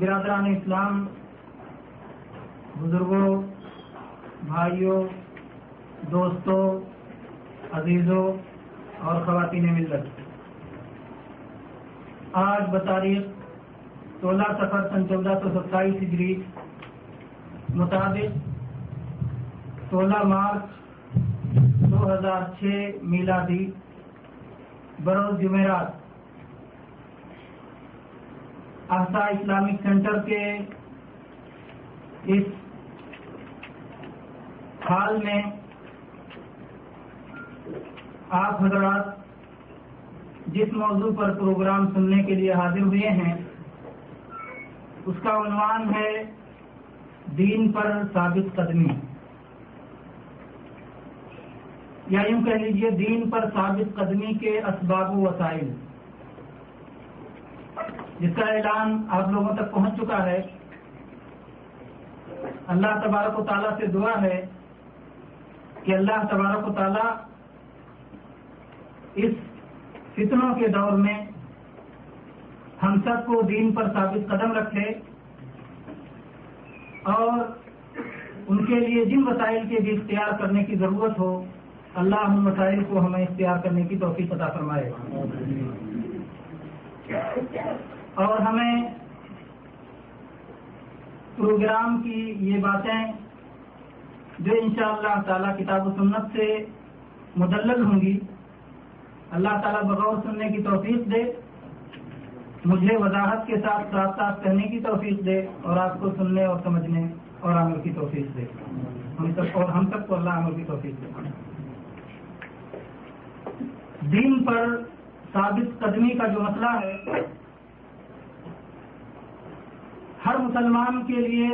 برادران اسلام، بزرگوں، بھائیوں، دوستوں، عزیزوں اور خواتین ملت۔ آج بتاریخ سولہ سفر سن چودہ سو ستائیس ہجری مطابق سولہ مارچ دو ہزار چھ میلادی بروز جمعرات آسا اسلامک سینٹر کے اس حال میں آپ حضرات جس موضوع پر پروگرام سننے کے لیے حاضر ہوئے ہیں، اس کا عنوان ہے دین پر ثابت قدمی۔ یا یوں کہہ لیجیے دین پر ثابت قدمی کے اسباب و وسائل۔ جس کا اعلان آپ لوگوں تک پہنچ چکا ہے، اللہ تبارک و تعالیٰ سے دعا ہے کہ اللہ تبارک و تعالیٰ اس فتنوں کے دور میں ہم سب کو دین پر ثابت قدم رکھے اور ان کے لیے جن وسائل کے بھی اختیار کرنے کی ضرورت ہو، اللہ ان مسائل کو ہمیں اختیار کرنے کی توفیق عطا فرمائے۔ اور ہمیں پروگرام کی یہ باتیں جو انشاءاللہ اللہ تعالی کتاب و سنت سے مدلل ہوں گی، اللہ تعالیٰ بغور سننے کی توفیق دے، مجھے وضاحت کے ساتھ ساتھ ساتھ کہنے کی توفیق دے اور آپ کو سننے اور سمجھنے اور عمل کی توفیق دے۔ ہم سب اور ہم سب کو اللہ عمل کی توفیق دے۔ دین پر ثابت قدمی کا جو مسئلہ ہے ہر مسلمان کے لیے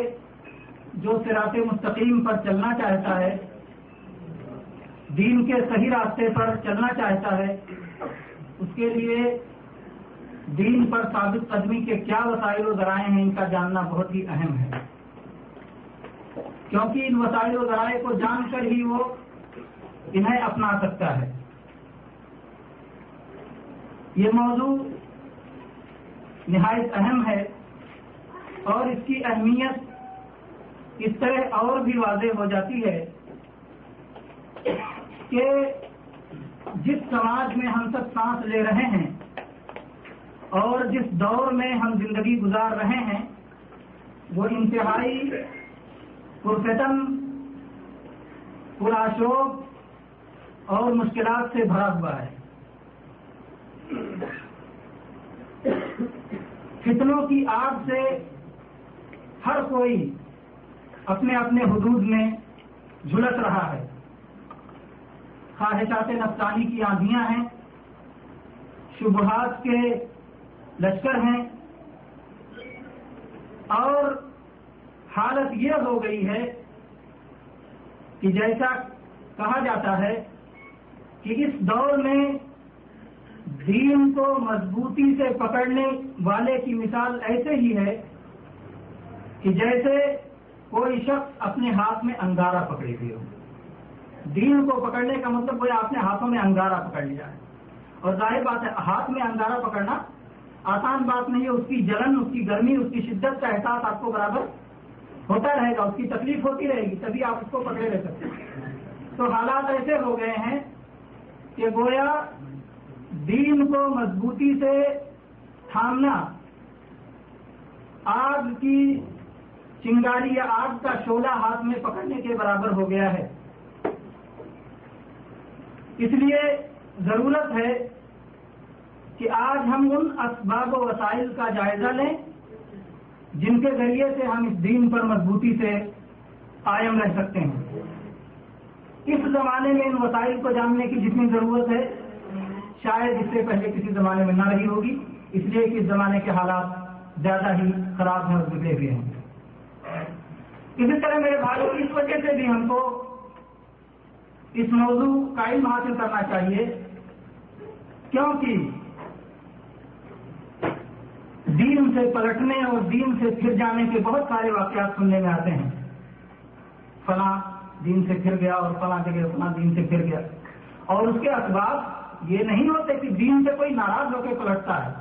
جو سراط مستقیم پر چلنا چاہتا ہے، دین کے صحیح راستے پر چلنا چاہتا ہے، اس کے لیے دین پر ثابت قدمی کے کیا وسائل و ذرائع ہیں، ان کا جاننا بہت ہی اہم ہے۔ کیونکہ ان وسائل و ذرائع کو جان کر ہی وہ انہیں اپنا سکتا ہے۔ یہ موضوع نہایت اہم ہے۔ اور اس کی اہمیت اس طرح اور بھی واضح ہو جاتی ہے کہ جس سماج میں ہم سب سانس لے رہے ہیں اور جس دور میں ہم زندگی گزار رہے ہیں، وہ انتہائی پرفتن پراشوب اور مشکلات سے بھرا ہوا ہے۔ فتنوں کی آگ سے ہر کوئی اپنے اپنے حدود میں جھلس رہا ہے۔ خواہشات نفسانی کی آندیاں ہیں، شبہات کے لشکر ہیں۔ اور حالت یہ ہو گئی ہے کہ جیسا کہا جاتا ہے کہ اس دور میں دین کو مضبوطی سے پکڑنے والے کی مثال ایسے ہی ہے کہ جیسے کوئی شخص اپنے ہاتھ میں انگارہ پکڑے ہوئے ہو دین کو پکڑنے کا مطلب وہ اپنے ہاتھوں میں انگارہ پکڑ لیا ہے۔ اور ظاہر بات ہے، ہاتھ میں انگارہ پکڑنا آسان بات نہیں ہے۔ اس کی جلن، اس کی گرمی، اس کی شدت کا احساس آپ کو برابر ہوتا رہے گا۔ اس کی تکلیف ہوتی رہے گی، تبھی آپ اس کو پکڑے رہ سکتے ہیں۔ تو حالات ایسے ہو گئے ہیں کہ گویا دین کو مضبوطی سے تھامنا، آگ کی چنگاری یا آگ کا شولہ ہاتھ میں پکڑنے کے برابر ہو گیا ہے۔ اس لیے ضرورت ہے کہ آج ہم ان اسباب و وسائل کا جائزہ لیں جن کے ذریعے سے ہم اس دین پر مضبوطی سے قائم رہ سکتے ہیں۔ اس زمانے میں ان وسائل کو جاننے کی جتنی ضرورت ہے، شاید اس سے پہلے کسی زمانے میں نہ رہی ہوگی، اس لیے کہ اس زمانے کے حالات زیادہ ہی خراب ہیں اور بگڑے ہوئے ہیں۔ اسی طرح میرے بھائی اس وجہ سے بھی ہم کو اس موضوع کا علم حاصل کرنا چاہیے۔ کیونکہ دین سے پلٹنے اور دین سے پھر جانے کے بہت سارے واقعات سننے میں آتے ہیں۔ فلاں دین سے پھر گیا اور فلاں جگہ فلاں دین سے پھر گیا۔ اور اس کے اسباب یہ نہیں ہوتے کہ دین سے کوئی ناراض ہو کے پلٹتا ہے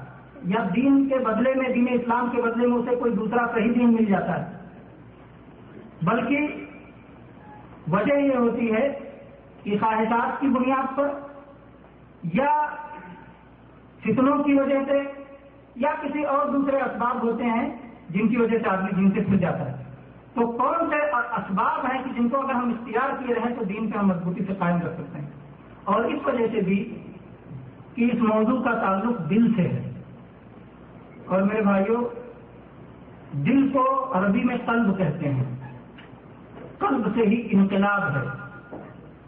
یا دین کے بدلے میں، دین اسلام کے بدلے میں اسے کوئی دوسرا صحیح دین مل جاتا ہے۔ بلکہ وجہ یہ ہوتی ہے کہ خواہشات کی بنیاد پر یا فتنوں کی وجہ سے یا کسی اور دوسرے اسباب ہوتے ہیں جن کی وجہ سے آدمی دین سے پھر جاتا ہے۔ تو کون سے اسباب ہیں کہ جن کو اگر ہم اختیار کیے رہیں تو دین پہ ہم مضبوطی سے قائم کر سکتے ہیں؟ اور اس وجہ سے بھی کہ اس موضوع کا تعلق دل سے ہے۔ اور میرے بھائیوں دل کو عربی میں قلب کہتے ہیں۔ قلب سے ہی انقلاب ہے،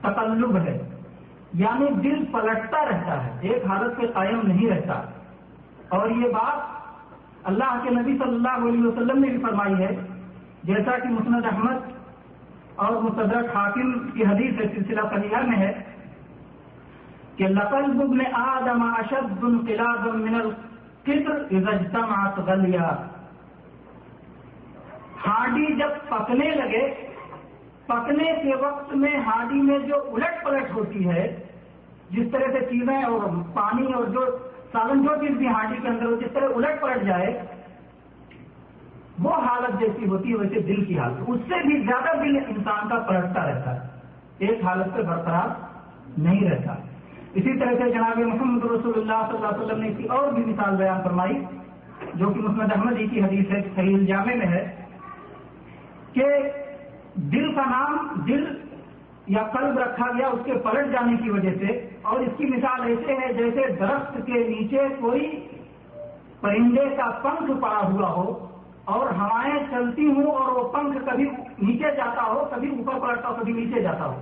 تقلب ہے۔ یعنی دل پلٹتا رہتا ہے، ایک حالت پہ قائم نہیں رہتا۔ اور یہ بات اللہ کے نبی صلی اللہ علیہ وسلم نے بھی فرمائی ہے۔ جیسا کہ مسند احمد اور مصدرک حاکم کی حدیث ہے سلسلہ فلیہ میں ہے کہ لقل بب میں آدم اشد انقلاب من القطر اذا اجتمعت ہانڈی جب پکنے لگے پکنے کے وقت میں ہانڈی میں جو الٹ پلٹ ہوتی ہے، جس طرح سے چیزیں اور پانی اور جو سالن جو چیز بھی ہانڈی کے اندر جس طرح الٹ پلٹ جائے، وہ حالت جیسی ہوتی ہے، ویسے دل کی حالت۔ اس سے بھی زیادہ دل انسان کا پلٹتا رہتا ہے۔ ایک حالت پہ برقرار نہیں رہتا۔ اسی طرح سے جناب محمد رسول اللہ صلی اللہ علیہ وسلم نے کی اور بھی مثال بیان فرمائی، جو کہ محمد احمد جی کی حدیث ہے، صحیح جامع میں ہے، کہ دل کا نام دل یا قلب رکھا گیا اس کے پلٹ جانے کی وجہ سے اور اس کی مثال ایسے ہے جیسے درخت کے نیچے کوئی پرندے کا پنکھ پڑا ہوا ہو اور ہوائیں چلتی ہوں اور وہ پنکھ کبھی نیچے جاتا ہو، کبھی اوپر پلٹتا ہو، کبھی نیچے جاتا ہو۔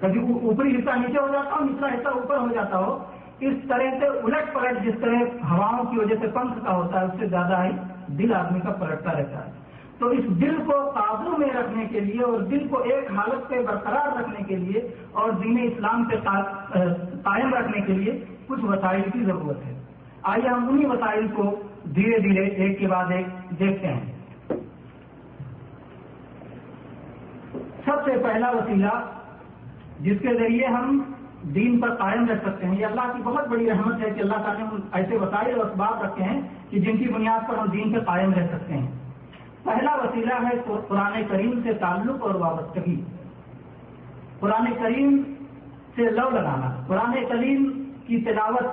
کبھی اوپری حصہ نیچے ہو جاتا ہو نچلا حصہ اوپر ہو جاتا ہو۔ اس طرح سے الٹ پلٹ جس طرح ہواؤں کی وجہ سے پنکھ کا ہوتا ہے، اس سے زیادہ ہی دل آدمی کا پلٹتا رہتا ہے۔ تو اس دل کو قابو میں رکھنے کے لیے اور دل کو ایک حالت پہ برقرار رکھنے کے لیے اور دین اسلام پہ قائم رکھنے کے لیے کچھ وسائل کی ضرورت ہے۔ آئیے ہم انہیں وسائل کو دھیرے دھیرے ایک کے بعد ایک دیکھتے ہیں۔ سب سے پہلا وسیلہ جس کے ذریعے ہم دین پر قائم رہ سکتے ہیں، یہ اللہ کی بہت بڑی رحمت ہے کہ اللہ تعالیٰ نے ایسے وسائل اور اسباب رکھے ہیں کہ جن کی بنیاد پر ہم دین پہ قائم رہ سکتے ہیں۔ پہلا وسیلہ ہے قرآن کریم سے تعلق اور وابستگی۔ قرآن کریم سے لو لگانا۔ قرآن کریم کی تلاوت،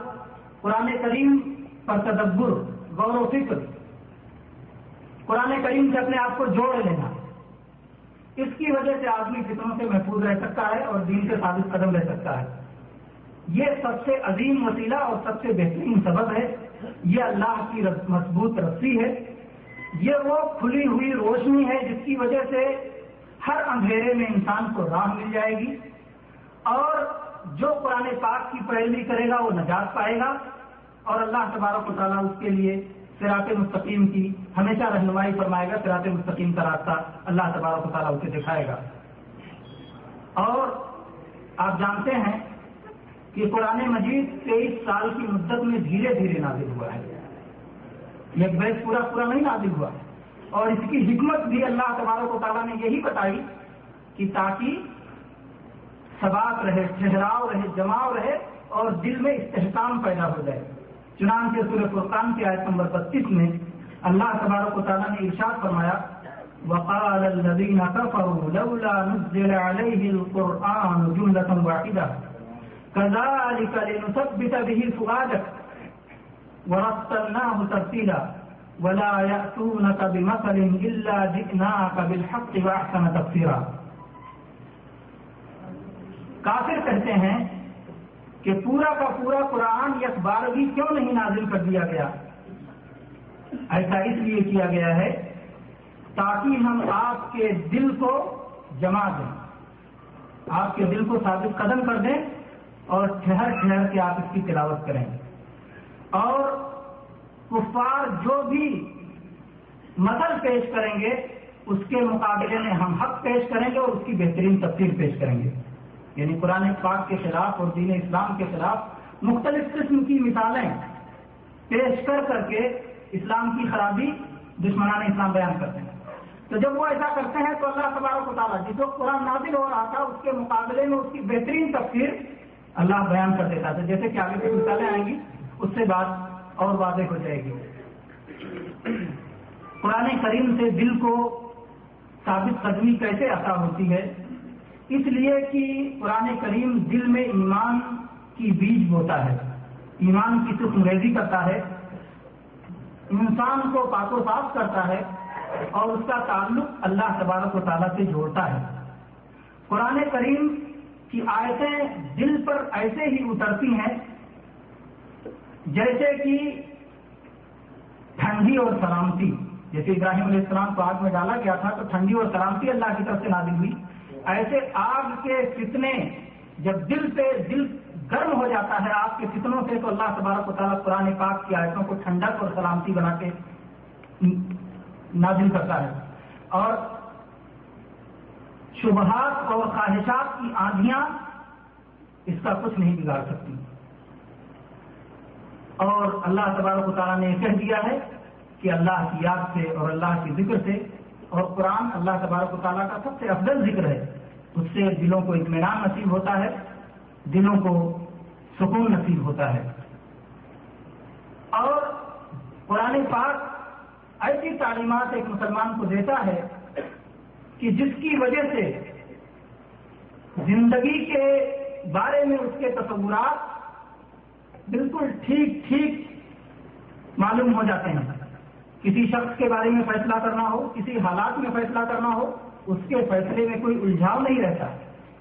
قرآن کریم پر تدبر، غور و فکر۔ قرآن کریم سے اپنے آپ کو جوڑ لینا۔ اس کی وجہ سے آدمی فطروں سے محفوظ رہ سکتا ہے اور دین سے ثابت قدم رہ سکتا ہے۔ یہ سب سے عظیم وسیلہ اور سب سے بہترین سبب ہے۔ یہ اللہ کی مضبوط رسی ہے۔ یہ وہ کھلی ہوئی روشنی ہے جس کی وجہ سے ہر اندھیرے میں انسان کو راہ مل جائے گی اور جو قرآن پاک کی پیروی کرے گا وہ نجات پائے گا اور اللہ تبارک و تعالیٰ اس کے لیے سراط مستقیم کی ہمیشہ رہنمائی فرمائے گا سراط مستقیم کا راستہ اللہ تبارک و تعالیٰ اسے دکھائے گا۔ اور آپ جانتے ہیں کہ قرآن مجید تیئیس سال کی مدت میں دھیرے دھیرے نازل ہوا ہے۔ یہ پورا پورا نہیں نازل ہوا۔ اور اس کی حکمت بھی اللہ تبارک و تعالیٰ نے یہی بتائی کہ تاکہ ثبات رہے، ٹھہراؤ رہے، جماؤ رہے اور دل میں استحکام پیدا ہو جائے۔ چنان کے سورہ فرقان کی آیت نمبر بتیس میں اللہ تبارک و تعالیٰ نے ارشاد فرمایا، وقال الذين كفروا لولا نزل عليه القرآن جملة واحدة۔ كذلك لنثبت به فؤادك ورتلناه ترتيلا. ولا يأتونك بمثل إلا جئناك بالحق وأحسن تفسيرا. کافر کہتے ہیں کہ پورا کا پورا قرآن یک بارہویں کیوں نہیں نازل کر دیا گیا؟ ایسا اس لیے کیا گیا ہے تاکہ ہم آپ کے دل کو جما دیں، آپ کے دل کو ثابت قدم کر دیں اور ٹھہر ٹھہر کے آپ اس کی تلاوت کریں۔ اور کفار جو بھی مثل پیش کریں گے، اس کے مقابلے میں ہم حق پیش کریں گے اور اس کی بہترین تفصیل پیش کریں گے۔ یعنی قرآن پاک کے خلاف اور دین اسلام کے خلاف مختلف قسم کی مثالیں پیش کر کر کے اسلام کی خرابی دشمنان اسلام بیان کرتے ہیں۔ تو جب وہ ایسا کرتے ہیں تو اللہ تبارک و تعالیٰ جس وقت قرآن نازل ہو رہا تھا، اس کے مقابلے میں اس کی بہترین تفسیر اللہ بیان کر دیتا تھا۔ جیسے کہ آگے کی مثالیں آئیں گی۔ اس سے بات اور واضح ہو جائے گی۔ قرآن کریم سے دل کو ثابت قدمی کیسے عطا ہوتی ہے؟ اس لیے کہ قرآن کریم دل میں ایمان کی بیج ہوتا ہے۔ ایمان کی سکھ کرتا ہے۔ انسان کو پاک و صاف کرتا ہے اور اس کا تعلق اللہ تبارک و تعالیٰ سے جوڑتا ہے۔ قرآن کریم کی آیتیں دل پر ایسے ہی اترتی ہیں جیسے کہ ٹھنڈی اور سلامتی، جیسے ابراہیم علیہ السلام کو آگ میں ڈالا گیا تھا، تو ٹھنڈی اور سلامتی اللہ کی طرف سے نازل ہوئی۔ ایسے آگ کے فتنے، جب دل پہ دل گرم ہو جاتا ہے آگ کے فتنوں سے، تو اللہ تبارک و تعالیٰ قرآن پاک کی آیتوں کو ٹھنڈک اور سلامتی بنا کے نازل کرتا ہے۔ اور شبہات اور خواہشات کی آندیاں اس کا کچھ نہیں بگاڑ سکتی۔ اور اللہ تبارک و تعالیٰ نے کہہ دیا ہے کہ اللہ کی یاد سے اور اللہ کی ذکر سے اور قرآن اللہ تبارک و تعالیٰ کا سب سے افضل ذکر ہے۔ اس سے دلوں کو اطمینان نصیب ہوتا ہے، دلوں کو سکون نصیب ہوتا ہے۔ اور قرآن پاک ایسی تعلیمات ایک مسلمان کو دیتا ہے کہ جس کی وجہ سے زندگی کے بارے میں اس کے تصورات بالکل ٹھیک ٹھیک معلوم ہو جاتے ہیں۔ کسی شخص کے بارے میں فیصلہ کرنا ہو، کسی حالات میں فیصلہ کرنا ہو، اس کے فیصلے میں کوئی الجھاؤ نہیں رہتا۔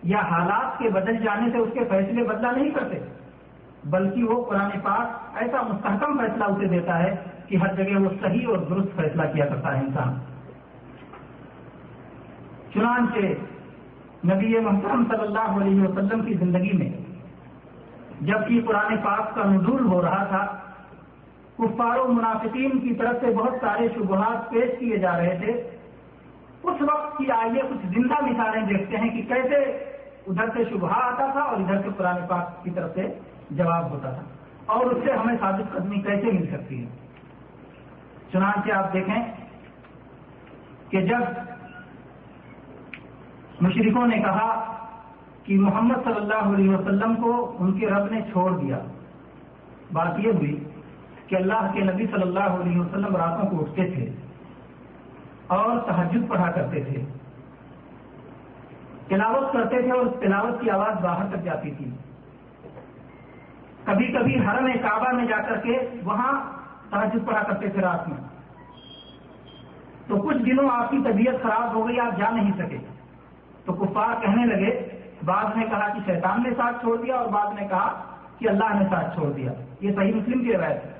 یا حالات کے بدل جانے سے اس کے فیصلے بدلا نہیں کرتے، بلکہ وہ قرآن پاک ایسا مستحکم فیصلہ اسے دیتا ہے کہ ہر جگہ وہ صحیح اور درست فیصلہ کیا کرتا ہے انسان۔ چنانچہ نبی محترم صلی اللہ علیہ وسلم کی زندگی میں جبکہ قرآن پاک کا نزول ہو رہا تھا کفار و منافقین کی طرف سے بہت سارے شبہات پیش کیے جا رہے تھے۔ اس وقت کی آئیے کچھ زندہ مثالیں دیکھتے ہیں کہ کیسے ادھر سے شبہ آتا تھا اور ادھر سے قرآن پاک کی طرف سے جواب ہوتا تھا۔ اور اس سے ہمیں ثابت قدمی کیسے مل سکتی ہے چنانچہ آپ دیکھیں کہ جب مشرقوں نے کہا کہ محمد صلی اللہ علیہ وسلم کو ان کے رب نے چھوڑ دیا۔ بات یہ ہوئی کہ اللہ کے نبی صلی اللہ علیہ وسلم راتوں کو اٹھتے تھے اور تحجد پڑھا کرتے تھے۔ تلاوت کرتے تھے اور تلاوت کی آواز باہر تک جاتی تھی۔ کبھی کبھی حرم کعبہ میں جا کر کے وہاں تحجد پڑھا کرتے تھے رات میں۔ تو کچھ دنوں آپ کی طبیعت خراب ہو گئی، آپ جا نہیں سکے۔ تو کفار کہنے لگے بعض نے کہا کہ شیطان نے ساتھ چھوڑ دیا اور بعض نے کہا کہ اللہ نے ساتھ چھوڑ دیا۔ یہ صحیح مسلم کی روایت ہے۔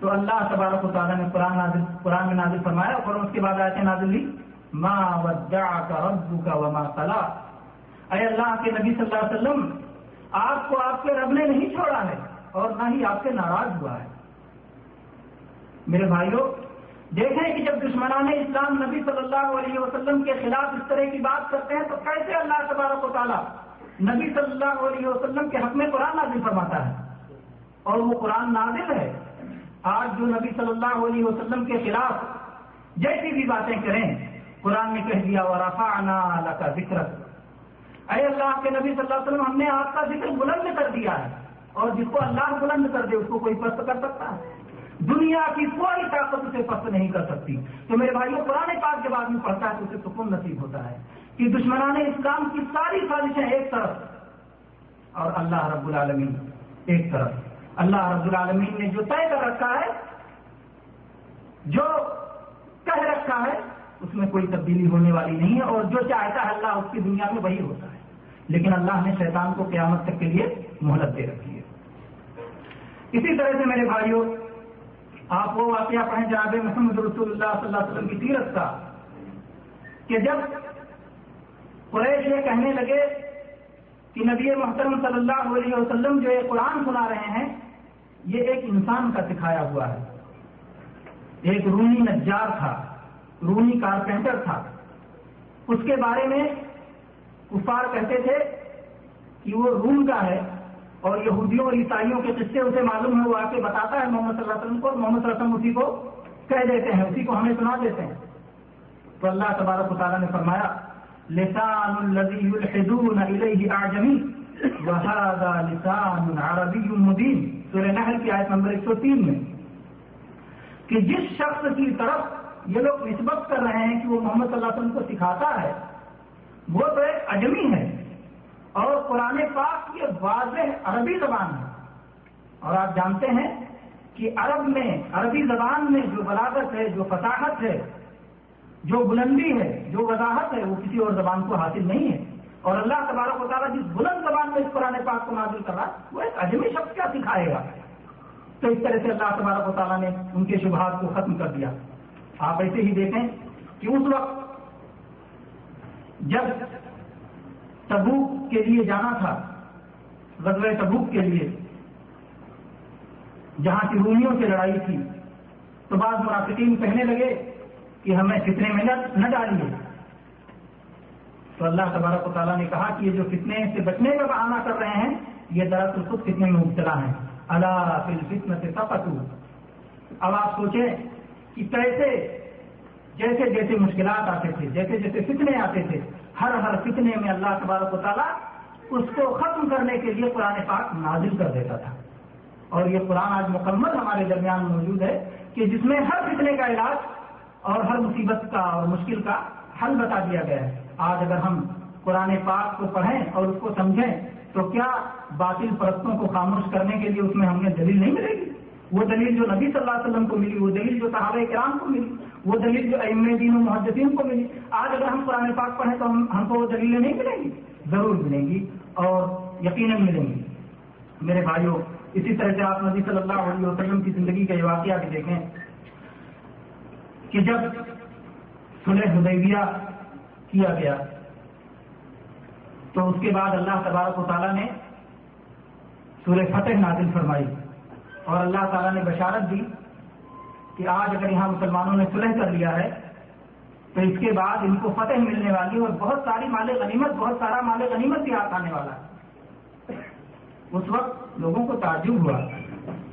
تو اللہ تبارک و تعالیٰ نے قرآن نازل، قرآن میں نازل فرمایا اور اس کے بعد آئے نازل لی ماں وجا کا ربو کا وما تلا اے اللہ کے نبی صلی اللہ علیہ وسلم، آپ کو آپ کے رب نے نہیں چھوڑا ہے اور نہ ہی آپ سے ناراض ہوا ہے۔ میرے بھائیوں دیکھیں کہ جب دشمنان اسلام نبی صلی اللہ علیہ وسلم کے خلاف اس طرح کی بات کرتے ہیں تو کیسے اللہ تبارک و تعالیٰ نبی صلی اللہ علیہ وسلم کے حق میں قرآن نازل فرماتا ہے؟ اور وہ قرآن نازل ہے۔ آج جو نبی صلی اللہ علیہ وسلم کے خلاف جیسی بھی باتیں کریں، قرآن نے کہہ دیا اور کا ذکر اے اللہ کے نبی صلی اللہ علیہ وسلم، ہم نے آپ کا ذکر بلند کر دیا ہے۔ اور جس کو اللہ بلند کر دے، اس کو کوئی پست کر سکتا ہے؟ دنیا کی کوئی طاقت اسے پست نہیں کر سکتی۔ تو میرے بھائیوں پرانے پاک جب آدمی پڑھتا ہے تو اسے سکون نصیب ہوتا ہے۔ کہ دشمنان اسلام کی ساری سازشیں ایک طرف اور اللہ رب العالمین ایک طرف۔ اللہ رب العالمین نے جو طے کر رکھا ہے، جو کہہ رکھا ہے، اس میں کوئی تبدیلی ہونے والی نہیں ہے اور جو چاہتا ہے اللہ اس کی دنیا میں وہی ہوتا ہے۔ لیکن اللہ نے شیطان کو قیامت تک کے لیے مہلت دے رکھی ہے۔ اسی طرح سے میرے بھائیوں آپ وہ واقعہ پڑھیں جناب محمد رسول اللہ صلی اللہ علیہ وسلم کی سیرت کا، کہ جب قریش یہ کہنے لگے کہ نبی محترم صلی اللہ علیہ وسلم جو یہ قرآن سنا رہے ہیں، یہ ایک انسان کا سکھایا ہوا ہے۔ ایک رونی نجار تھا رونی کارپینٹر تھا۔ اس کے بارے میں کفار کہتے تھے کہ وہ روم کا ہے۔ اور یہودیوں اور عیسائیوں کے قصے اسے معلوم ہے وہ آ کے بتاتا ہے محمد صلی اللہ علیہ وسلم کو، محمد صلی اللہ علیہ وسلم اسی کو کہہ دیتے ہیں، اسی کو ہمیں سنا دیتے ہیں۔ تو اللہ تبارک و تعالیٰ نے فرمایا، لسان الذي يلحدون اليه اعجمي وهذا لسان عربي مبين سورہ نحل کی آیت نمبر 103 میں۔ کہ جس شخص کی طرف یہ لوگ نسبت کر رہے ہیں کہ وہ محمد صلی اللہ علیہ وسلم کو سکھاتا ہے، وہ تو ایک اجمی ہے۔ اور قرآن پاک یہ واضح عربی زبان ہے۔ اور آپ جانتے ہیں کہ عرب میں، عربی زبان میں جو بلاغت ہے، جو فصاحت ہے، جو بلندی ہے، جو وضاحت ہے، وہ کسی اور زبان کو حاصل نہیں ہے۔ اور اللہ تبارک و تعالیٰ جس بلند زبان میں اس قرآن پاک کو نازل کر رہا وہ ایک اجمی شخص کیا سکھائے گا؟ تو اس طرح سے اللہ تبارک و تعالیٰ نے ان کے شبہات کو ختم کر دیا۔ آپ ایسے ہی دیکھیں کہ اس وقت جب تبوک کے لیے جانا تھا، غزوہ تبوک کے لیے، جہاں کی رومیوں سے لڑائی تھی۔ تو بعض منافقین کہنے لگے کہ ہمیں فتنے میں نہ ڈالیے۔ تو اللہ تبارک و تعالیٰ نے کہا کہ یہ جو فتنے سے بچنے کا بہانہ کر رہے ہیں، یہ دراصل خود فتنے میں مبتلا ہیں۔ اللہ فل فتن سے اب آپ سوچیں کہ کیسے، جیسے جیسے مشکلات آتے تھے، جیسے جیسے فتنے آتے تھے ہر ہر فتنے میں اللہ تبارک و تعالیٰ اس کو ختم کرنے کے لیے قرآن پاک نازل کر دیتا تھا۔ اور یہ قرآن آج مکمل ہمارے درمیان موجود ہے کہ جس میں ہر فتنے کا علاج اور ہر مصیبت کا اور مشکل کا حل بتا دیا گیا ہے۔ آج اگر ہم قرآن پاک کو پڑھیں اور اس کو سمجھیں تو کیا باطل پرستوں کو خاموش کرنے کے لیے اس میں ہمیں دلیل نہیں ملے گی؟ وہ دلیل جو نبی صلی اللہ علیہ وسلم کو ملی، وہ دلیل جو صحابہ کرام کو ملی وہ دلیل جو ام دین و محدثین کو ملی۔ آج اگر ہم قرآن پاک پڑھیں تو ہم ہم کو وہ دلیلیں نہیں ملیں گی۔ ضرور ملیں گی اور یقیناً ملیں گی۔ میرے بھائیوں اسی طرح سے آپ نبی صلی اللہ علیہ وسلم کی زندگی کا یہ واقعہ بھی دیکھیں کہ جب سلح حدیبیہ کیا گیا، تو اس کے بعد اللہ تبارک و تعالیٰ نے سورہ فتح نازل فرمائی اور اللہ تعالیٰ نے بشارت دی کہ آج اگر یہاں مسلمانوں نے سلح کر لیا ہے، تو اس کے بعد ان کو فتح ملنے والی اور بہت ساری مال غنیمت، بہت سارا مال غنیمت بھی ہاتھ آنے والا ہے۔ اس وقت لوگوں کو تعجب ہوا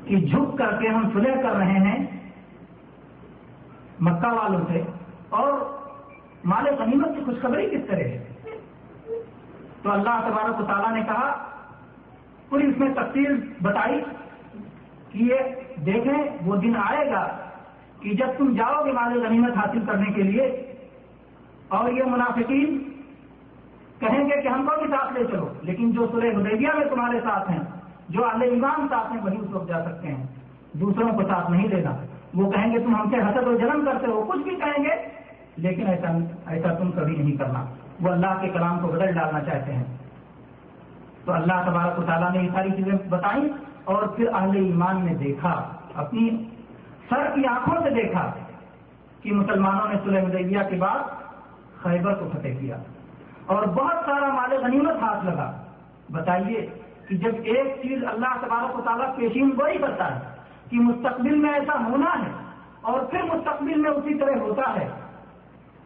کہ جھک کر کے ہم سلح کر رہے ہیں۔ مکہ والوں سے۔ اور مال غنیمت کی خوشخبری کس طرح ہے؟ تو اللہ تبارک و تعالیٰ نے کہا پوری اس میں تفصیل بتائی کہ یہ دیکھیں، وہ دن آئے گا۔ کہ جب تم جاؤ گے مال غنیمت حاصل کرنے کے لیے، اور یہ منافقین کہیں گے کہ ہم کو بھی ساتھ لے چلو، لیکن جو سورہ حدیبیہ میں تمہارے ساتھ ہیں، جو اہل ایمان ساتھ ہیں، وہی اس وقت جا سکتے ہیں۔ دوسروں کو ساتھ نہیں لینا وہ کہیں گے تم ہم سے حسد و جنم کرتے ہو، کچھ بھی کہیں گے، لیکن ایسا ایسا تم کبھی نہیں کرنا۔ وہ اللہ کے کلام کو بدل ڈالنا چاہتے ہیں۔ تو اللہ تبارک و تعالیٰ نے یہ ساری چیزیں بتائیں اور پھر اہل ایمان نے دیکھا، اپنی سر کی آنکھوں سے دیکھا کہ مسلمانوں نے سلح حدیبیہ کے بعد خیبر کو فتح کیا اور بہت سارا مال غنیمت ہاتھ لگا۔ بتائیے کہ جب ایک چیز اللہ تبارک و تعالیٰ پیشین گوئی کرتا ہے کہ مستقبل میں ایسا ہونا ہے اور پھر مستقبل میں اسی طرح ہوتا ہے،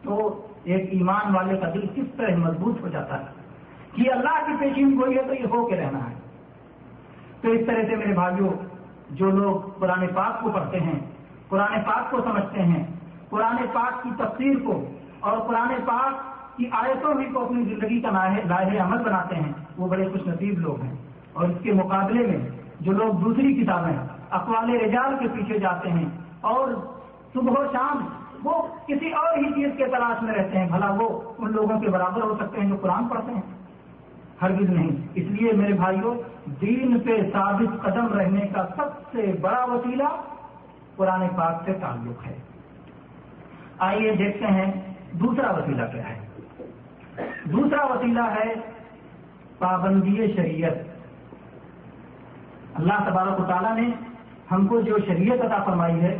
تو ایک ایمان والے کا دل کس طرح مضبوط ہو جاتا ہے کہ اللہ کی پیشین گوئی ہے تو یہ ہو کے رہنا ہے۔ تو اس طرح سے میرے بھائیوں جو لوگ قرآن پاک کو پڑھتے ہیں، قرآن پاک کو سمجھتے ہیں، قرآن پاک کی تفسیر کو اور قرآن پاک کی آیتوں بھی کو اپنی زندگی کا لاہ عمل بناتے ہیں، وہ بڑے خوش نصیب لوگ ہیں۔ اور اس کے مقابلے میں جو لوگ دوسری کتابیں، اقوال رجال کے پیچھے جاتے ہیں اور صبح و شام وہ کسی اور ہی چیز کے تلاش میں رہتے ہیں، بھلا وہ ان لوگوں کے برابر ہو سکتے ہیں جو قرآن پڑھتے ہیں۔ ہرگز نہیں۔ اس لیے میرے بھائیوں دین پہ ثابت قدم رہنے کا سب سے بڑا وسیلہ قرآن پاک سے تعلق ہے۔ آئیے دیکھتے ہیں دوسرا وسیلہ کیا ہے۔ دوسرا وسیلہ ہے پابندی شریعت۔ اللہ تبارک و تعالیٰ نے ہم کو جو شریعت عطا فرمائی ہے،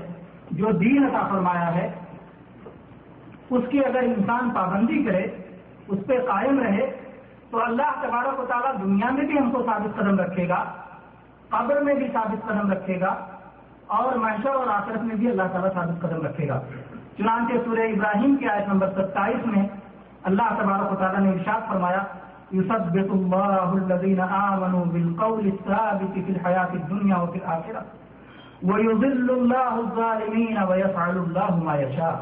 جو دین عطا فرمایا ہے، اس کی اگر انسان پابندی کرے، اس پہ قائم رہے تو اللہ تبارک و تعالیٰ دنیا میں بھی ہم کو ثابت قدم رکھے گا، قبر میں بھی ثابت قدم رکھے گا، اور معاشر اور آخرت میں بھی اللہ تعالیٰ ثابت قدم رکھے گا۔ چنانچہ سورہ ابراہیم کی آیت نمبر ستائیس میں اللہ تبارک و تعالیٰ نے ارشاد فرمایا يثبت الله الذين آمنوا بالقول الثابت في الحياة الدنيا وفي الآخرة ويضل الله الظالمين ويفعل الله ما يشاء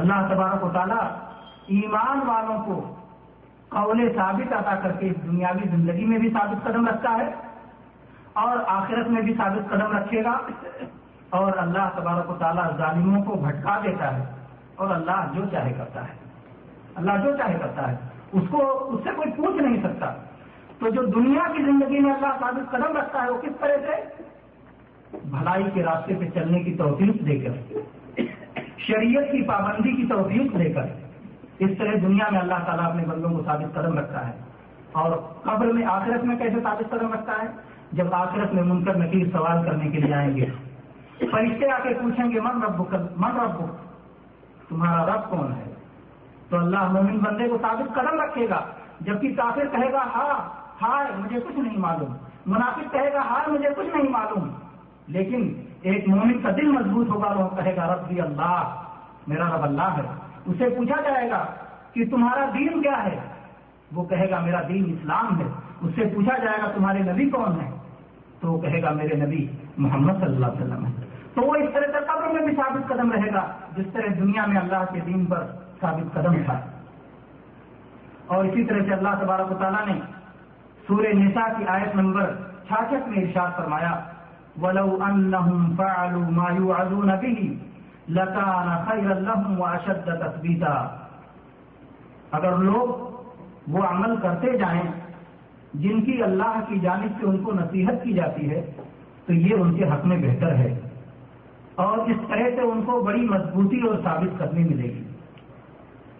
اللہ تبارک و تعالیٰ ایمان والوں کو قول ثابت عطا کر کے دنیاوی زندگی میں بھی ثابت قدم رکھتا ہے اور آخرت میں بھی ثابت قدم رکھے گا اور اللہ تبارک و تعالیٰ ظالموں کو بھٹکا دیتا ہے اور اللہ جو چاہے کرتا ہے۔ اللہ جو چاہے کرتا ہے۔ اس کو اس سے کوئی پوچھ نہیں سکتا۔ تو جو دنیا کی زندگی میں اللہ ثابت قدم رکھتا ہے وہ کس طرح سے؟ بھلائی کے راستے پہ چلنے کی توفیق دے کر، شریعت کی پابندی کی توفیق دے کر۔ اس طرح دنیا میں اللہ تعالیٰ اپنے بندوں کو ثابت قدم رکھتا ہے اور قبر میں آخرت میں کیسے ثابت قدم رکھتا ہے؟ جب آخرت میں منکر نکیر سوال کرنے کے لیے آئیں گے۔ فرشتے آ کے پوچھیں گے، من رب من رب تمہارا رب کون ہے؟ تو اللہ مومن بندے کو ثابت قدم رکھے گا، جبکہ کافر کہے گا ہاں ہائے مجھے کچھ نہیں معلوم۔ منافق کہے گا ہائے مجھے کچھ نہیں معلوم۔ لیکن ایک مومن کا دل مضبوط ہوگا، وہ کہے گا رب بھی اللہ، میرا رب اللہ ہے۔ اسے پوچھا جائے گا کہ تمہارا دین کیا ہے؟ وہ کہے گا، میرا دین اسلام ہے۔ اس سے پوچھا جائے گا، تمہارے نبی کون ہے تو وہ کہے گا، میرے نبی محمد صلی اللہ علیہ وسلم ہے تو وہ اس طرح سے قبر میں بھی ثابت قدم رہے گا، جس طرح دنیا میں اللہ کے دین پر ثابت قدم تھا۔ اور اسی طرح سے اللہ تبارک و تعالیٰ نے سورہ نساء کی آیت نمبر چھاچک میں ارشاد فرمایا، ولو انہم فعلوا ما يوعظون به لکان خیر لهم واشد تثبیتا۔ اگر لوگ وہ عمل کرتے جائیں جن کی اللہ کی جانب سے ان کو نصیحت کی جاتی ہے، تو یہ ان کے حق میں بہتر ہے۔ اور اس طرح سے ان کو بڑی مضبوطی اور ثابت کرنی ملے گی۔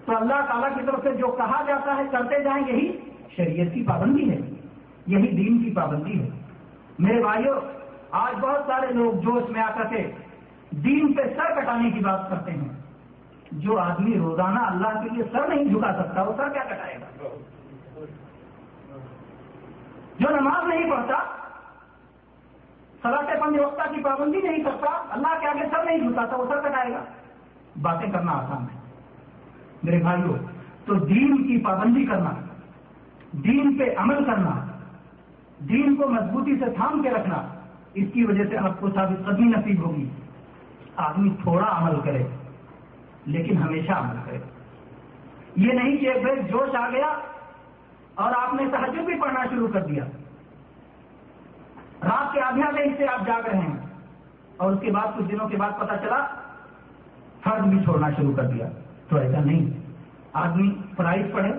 تو اللہ تعالیٰ کی طرف سے جو کہا جاتا ہے، کرتے جائیں، یہی شریعت کی پابندی ہے۔ یہی دین کی پابندی ہے۔ میرے بھائیوں آج بہت سارے لوگ جوش میں آ کر کے دین پہ سر کٹانے کی بات کرتے ہیں۔ جو آدمی روزانہ اللہ کے لیے سر نہیں جھکا سکتا، وہ سر کیا کٹائے گا؟ جو نماز نہیں پڑھتا سلاط پنج وقتہ کی پابندی نہیں کرتا، اللہ کے آگے سر نہیں جھکاتا، وہ سر کٹائے گا۔ باتیں کرنا آسان ہے۔ میرے بھائیوں تو دین کی پابندی کرنا، دین پہ عمل کرنا، دین کو مضبوطی سے تھام کے رکھنا، اس کی وجہ سے آپ کو ثابت قدمی نصیب ہوگی۔ آدمی تھوڑا عمل کرے، لیکن ہمیشہ عمل کرے۔ یہ نہیں کہ ایک بھائی جوش آ گیا اور آپ نے تحجد بھی پڑھنا شروع کر دیا۔ رات کے آدھے آدھے سے آپ جاگ رہے ہیں اور اس کے بعد کچھ دنوں کے بعد پتا چلا فرض بھی چھوڑنا شروع کر دیا۔ تو ایسا نہیں۔ آدمی فرائض پڑھے،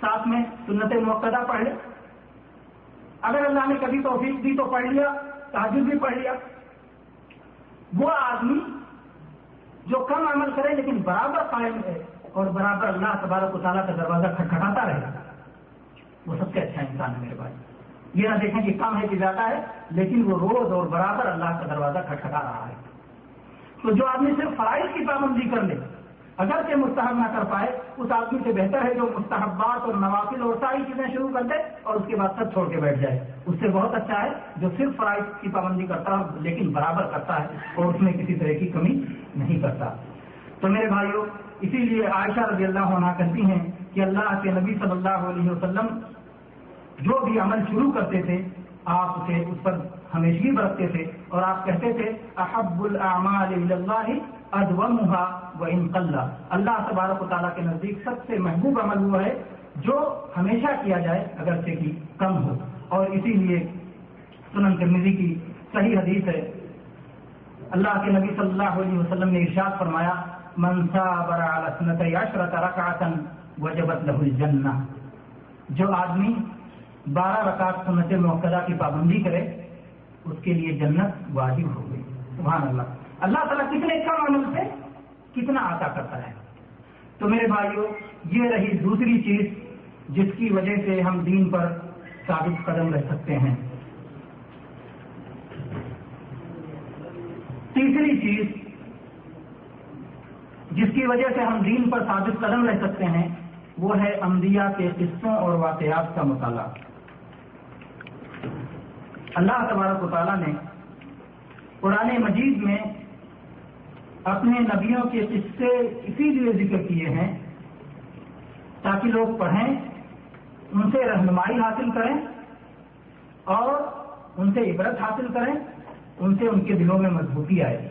ساتھ میں سنت موقع پڑھ لے اگر اللہ نے کبھی توفیق دی تو پڑھ لیا تاجر بھی پڑھ لیا۔ وہ آدمی جو کم عمل کرے لیکن برابر قائم ہے اور برابر اللہ تبارک و تعالیٰ کا دروازہ کھٹکھٹاتا رہے گا وہ سب سے اچھا انسان ہے میرے بھائی۔ یہ نہ دیکھیں کہ کم ہے کہ زیادہ ہے، لیکن وہ روز اور برابر اللہ کا دروازہ کھٹکھٹا رہا ہے۔ تو جو آدمی صرف فرائض کی پابندی کر لے اگر سے مستحب نہ کر پائے، اس آدمی سے بہتر ہے جو مستحبات اور نوافل اور ساری چیزیں شروع کر دے اور اس کے بعد سب چھوڑ کے بیٹھ جائے۔ اس سے بہت اچھا ہے جو صرف فرائض کی پابندی کرتا ہے، لیکن برابر کرتا ہے اور اس میں کسی طرح کی کمی نہیں کرتا۔ تو میرے بھائیوں، اسی لیے عائشہ رضی اللہ عنہ کہتی ہیں کہ اللہ کے نبی صلی اللہ علیہ وسلم جو بھی عمل شروع کرتے تھے، آپ اسے اس پر ہمیشگی برتتے تھے اور آپ کہتے تھے، احب الاعمال اللہ ادومها وان قل اللہ تبارک و تعالیٰ کے نزدیک سب سے محبوب عمل وہ ہے جو ہمیشہ کیا جائے اگر سے کہ کم ہو۔ اور اسی لیے سنن ترمیزی کی صحیح حدیث ہے۔ اللہ کے نبی صلی اللہ علیہ وسلم نے ارشاد فرمایا منسا برا عشرت رکعتا وجبت له الجنہ جو آدمی بارہ رکعت سنت موقع کی پابندی کرے، اس کے لیے جنت واجب ہو گئی۔ سبحان اللہ۔ اللہ تعالیٰ کتنے کم عمل سے کتنا عطا کرتا ہے۔ تو میرے بھائیوں یہ رہی دوسری چیز جس کی وجہ سے ہم دین پر ثابت قدم رہ سکتے ہیں۔ تیسری چیز جس کی وجہ سے ہم دین پر ثابت قدم رہ سکتے ہیں، وہ ہے انبیاء کے قصوں اور واقعات کا مطالعہ۔ اللہ تبارک و تعالیٰ نے قرآن مجید میں اپنے نبیوں کے قصے اسی لیے ذکر کیے ہیں تاکہ لوگ پڑھیں، ان سے رہنمائی حاصل کریں اور ان سے عبرت حاصل کریں، ان سے ان کے دلوں میں مضبوطی آئے۔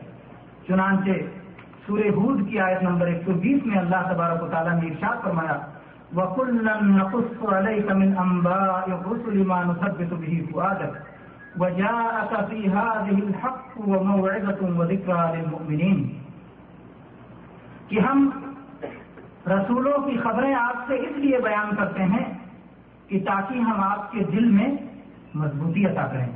چنانچہ سورہ ہود کی آیت نمبر ایک سو بیس میں اللہ تبارک و تعالیٰ نے ارشاد فرمایا وَجَاءَكَ فِي هَذِهِ الْحَقُّ وَمَوْعِظَةٌ وَذِكْرَى لِلْمُؤْمِنِينَ کہ ہم رسولوں کی خبریں آپ سے اس لیے بیان کرتے ہیں کہ تاکہ ہم آپ کے دل میں مضبوطی عطا کریں۔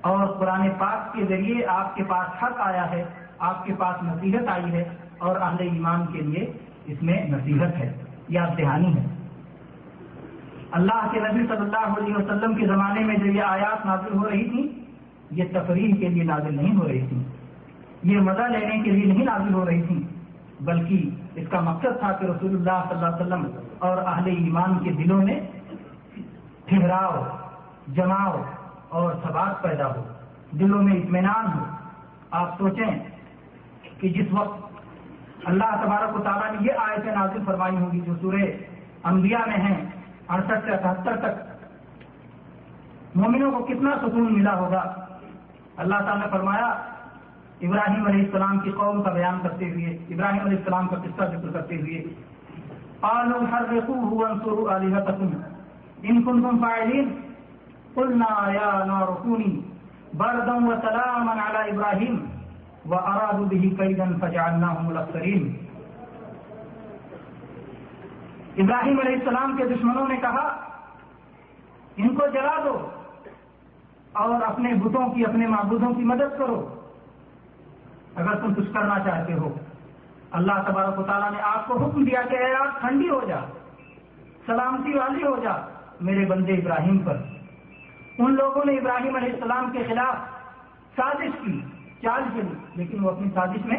اور قرآن پاک کے ذریعے آپ کے پاس حق آیا ہے، آپ کے پاس نصیحت آئی ہے اور اہل ایمان کے لیے اس میں نصیحت ہے یا دہانی ہے۔ اللہ کے نبی صلی اللہ علیہ وسلم کے زمانے میں جو یہ آیات نازل ہو رہی تھی یہ تفریح کے لیے نازل نہیں ہو رہی تھی یہ مزہ لینے کے لیے نہیں نازل ہو رہی تھی بلکہ اس کا مقصد تھا کہ رسول اللہ صلی اللہ علیہ وسلم اور اہل ایمان کے دلوں میں ٹھہراؤ، جماؤ اور ثبات پیدا ہو۔ دلوں میں اطمینان ہو۔ آپ سوچیں کہ جس وقت اللہ تبارک و تعالیٰ نے یہ آیتیں نازل فرمائی ہوں گی جو سورہ انبیاء میں ہیں، اڑسٹھ سے اٹھہتر تک، مومنوں کو کتنا سکون ملا ہوگا۔ اللہ تعالیٰ نے فرمایا ابراہیم علیہ السلام کی قوم کا بیان کرتے ہوئے، ابراہیم علیہ السلام کا قصہ ذکر کرتے ہوئے، قالوا حرقوه وانصروا آلهتكم ان کنتم فاعلین قلنا یا نار کونی بردم و سلاما علی ابراہیم وارادوا به كيدا فجعلناهم الاخسرين ابراہیم علیہ السلام کے دشمنوں نے کہا، ان کو جلا دو اور اپنے بتوں کی، اپنے معبودوں کی مدد کرو۔ اگر تم کچھ کرنا چاہتے ہو۔ اللہ تبارک و تعالیٰ نے آپ کو حکم دیا کہ اے آپ ٹھنڈی ہو جا، سلامتی والی ہو جا میرے بندے ابراہیم پر۔ ان لوگوں نے ابراہیم علیہ السلام کے خلاف سازش کی، چال چلی لیکن وہ اپنی سازش میں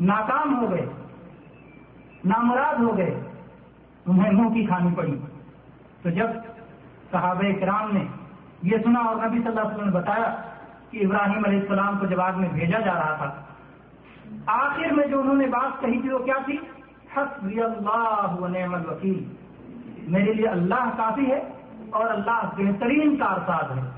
ناکام ہو گئے، نامراد ہو گئے، انہیں منہ کی کھانی پڑی۔ تو جب صحابہ کرام نے یہ سنا اور نبی صلی اللہ علیہ وسلم نے بتایا کہ ابراہیم علیہ السلام کو جب آگ میں بھیجا جا رہا تھا آخر میں جو انہوں نے بات کہی تھی وہ کیا تھی؟ حسبی اللہ نعم الوکیل۔ میرے لیے اللہ کافی ہے اور اللہ بہترین کارساز ہے۔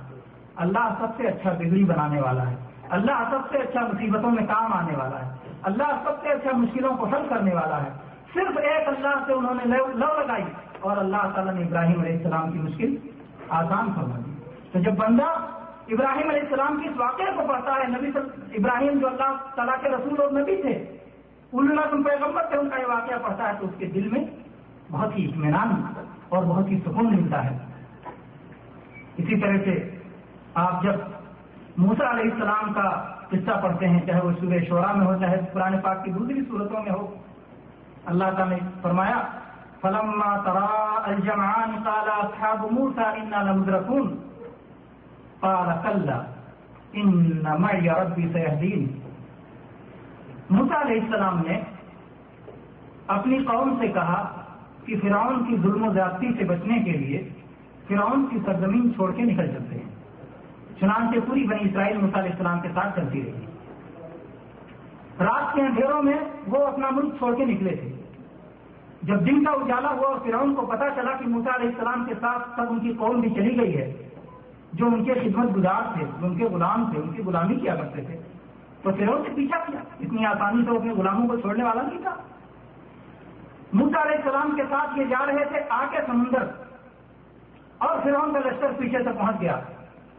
اللہ سب سے اچھا بگڑی بنانے والا ہے۔ اللہ سب سے اچھا مصیبتوں میں کام آنے والا ہے۔ اللہ سب سے اچھا مشکلوں کو حل کرنے والا ہے۔ صرف ایک اللہ سے انہوں نے لو لگائی اور اللہ تعالیٰ نے ابراہیم علیہ السلام کی مشکل آسان فرما دی۔ تو جب بندہ ابراہیم علیہ السلام کی اس واقعے کو پڑھتا ہے، نبی ابراہیم جو اللہ تعالیٰ کے رسول اور نبی تھے اللہ تم پیغمبر سے ان کا یہ واقعہ پڑھتا ہے تو اس کے دل میں بہت ہی اطمینان اور بہت ہی سکون ملتا ہے۔ اسی طرح سے آپ جب موسا علیہ السلام کا قصہ پڑھتے ہیں، چاہے وہ سورہ شعرا میں ہو، چاہے قرآن پاک کی دوسری صورتوں میں ہو، اللہ تعالیٰ نے فرمایا، فلما ترا الجمعان قال اصحاب موسى انا لمدركون۔ قال كلا ان معي ربي سيهدين موسا علیہ السلام نے اپنی قوم سے کہا کہ فرعون کی ظلم و زیادتی سے بچنے کے لیے فرعون کی سرزمین چھوڑ کے نکل چلتے ہیں۔ چنانچہ پوری بنی اسرائیل علیہ السلام کے ساتھ چلتی رہی۔ رات کے اندھیروں میں وہ اپنا ملک چھوڑ کے نکلے تھے۔ جب دن کا اجالا ہوا اور فرعون کو پتا چلا کہ موسا علیہ السلام کے ساتھ سب ان کی قوم بھی چلی گئی ہے جو ان کے خدمت گزار تھے، جو ان کے غلام تھے، ان کی غلامی کیا کرتے تھے؟ تو فرعون سے پیچھا کیا۔ اتنی آسانی سے اپنے غلاموں کو چھوڑنے والا نہیں تھا۔ موسا علیہ السلام کے ساتھ یہ جا رہے تھے آ کے سمندر۔ اور فرعون کا لشکر پیچھے سے پہنچ گیا۔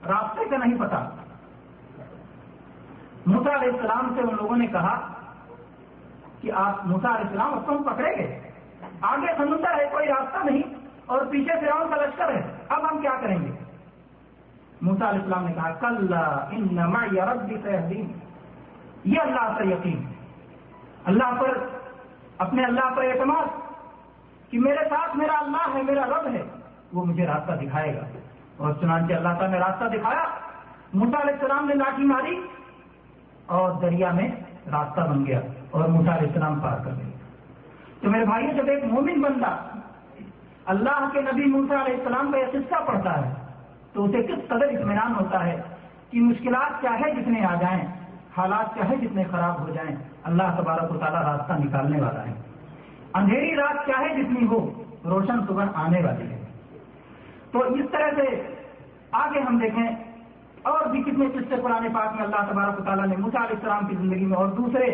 راستے کا نہیں پتا۔ موسا علیہ السلام سے ان لوگوں نے کہا کہ آپ موسا علیہ السلام اب تم پکڑے گے۔ آگے سمندر ہے، کوئی راستہ نہیں۔ اور پیچھے سے کا لشکر ہے۔ اب ہم کیا کریں گے؟ موسا علیہ السلام نے کہا کل ان ربی سہدین یہ اللہ کا یقین اللہ پر، اپنے اللہ پر اعتماد کہ میرے ساتھ میرا اللہ ہے، میرا رب ہے، وہ مجھے راستہ دکھائے گا۔ اور چنانچہ اللہ تعالیٰ نے راستہ دکھایا۔ موسا علیہ السلام نے لاٹھی ماری اور دریا میں راستہ بن گیا اور موسا علیہ السلام پار کر گئے۔ تو میرے بھائی جب ایک مومن بندہ اللہ کے نبی موسا علیہ السلام کا یہ قصہ پڑھتا ہے تو اسے کس قدر اطمینان ہوتا ہے کہ مشکلات چاہے جتنے آ جائیں، حالات چاہے جتنے خراب ہو جائیں، اللہ تبارک و تعالیٰ راستہ نکالنے والا ہے۔ اندھیری رات چاہے جتنی ہو، روشن صبح آنے والی ہے۔ تو اس طرح سے آگے ہم دیکھیں، اور بھی کتنے قصے پرانے پاک میں اللہ تبارک و تعالیٰ نے علیہ السلام کی زندگی میں اور دوسرے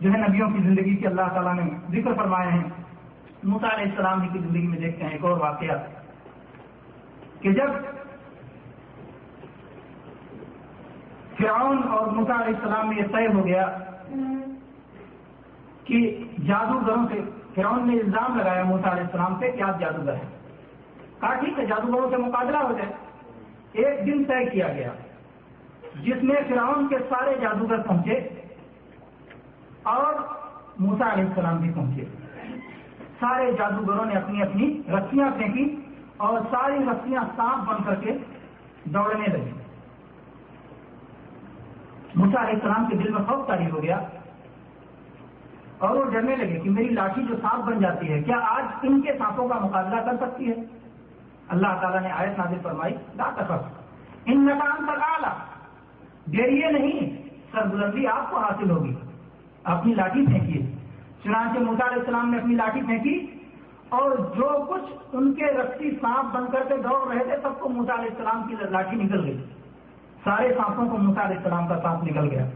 جو ہے نبیوں کی زندگی کے اللہ تعالیٰ نے ذکر فرمائے ہیں۔ علیہ السلام جی کی زندگی میں دیکھتے ہیں ایک اور واقعہ۔ کہ جب فرعون اور علیہ السلام میں یہ طے ہو گیا کہ جادوگروں سے فرعون نے الزام لگایا علیہ السلام سے کہ آپ جادوگر ہیں۔ کہا ٹھیک ہے، جادوگروں سے مقابلہ ہو جائے۔ ایک دن طے کیا گیا جس میں فرعون کے سارے جادوگر پہنچے اور موسا علیہ السلام بھی پہنچے۔ سارے جادوگروں نے اپنی اپنی رسیاں پھینکی اور ساری رسیاں سانپ بن کر کے دوڑنے لگی موسا علیہ السلام کے دل میں خوف تاری ہو گیا اور وہ ڈرنے لگے کہ میری لاٹھی جو سانپ بن جاتی ہے، کیا آج ان کے سانپوں کا مقابلہ کر سکتی ہے؟ اللہ تعالیٰ نے آیت نازل فرمائی، لا تخف ان نقام تک ڈیریے نہیں، سربلندی آپ کو حاصل ہوگی۔ اپنی لاٹھی پھینکیے۔ چنانچہ موسا علیہ السلام نے اپنی لاٹھی پھینکی اور جو کچھ ان کے رسی سانپ بن کر کے دوڑ رہے تھے، سب کو موسا علیہ السلام کی لاٹھی نکل گئی۔ سارے سانپوں کو موسا علیہ السلام کا سانپ نکل گیا۔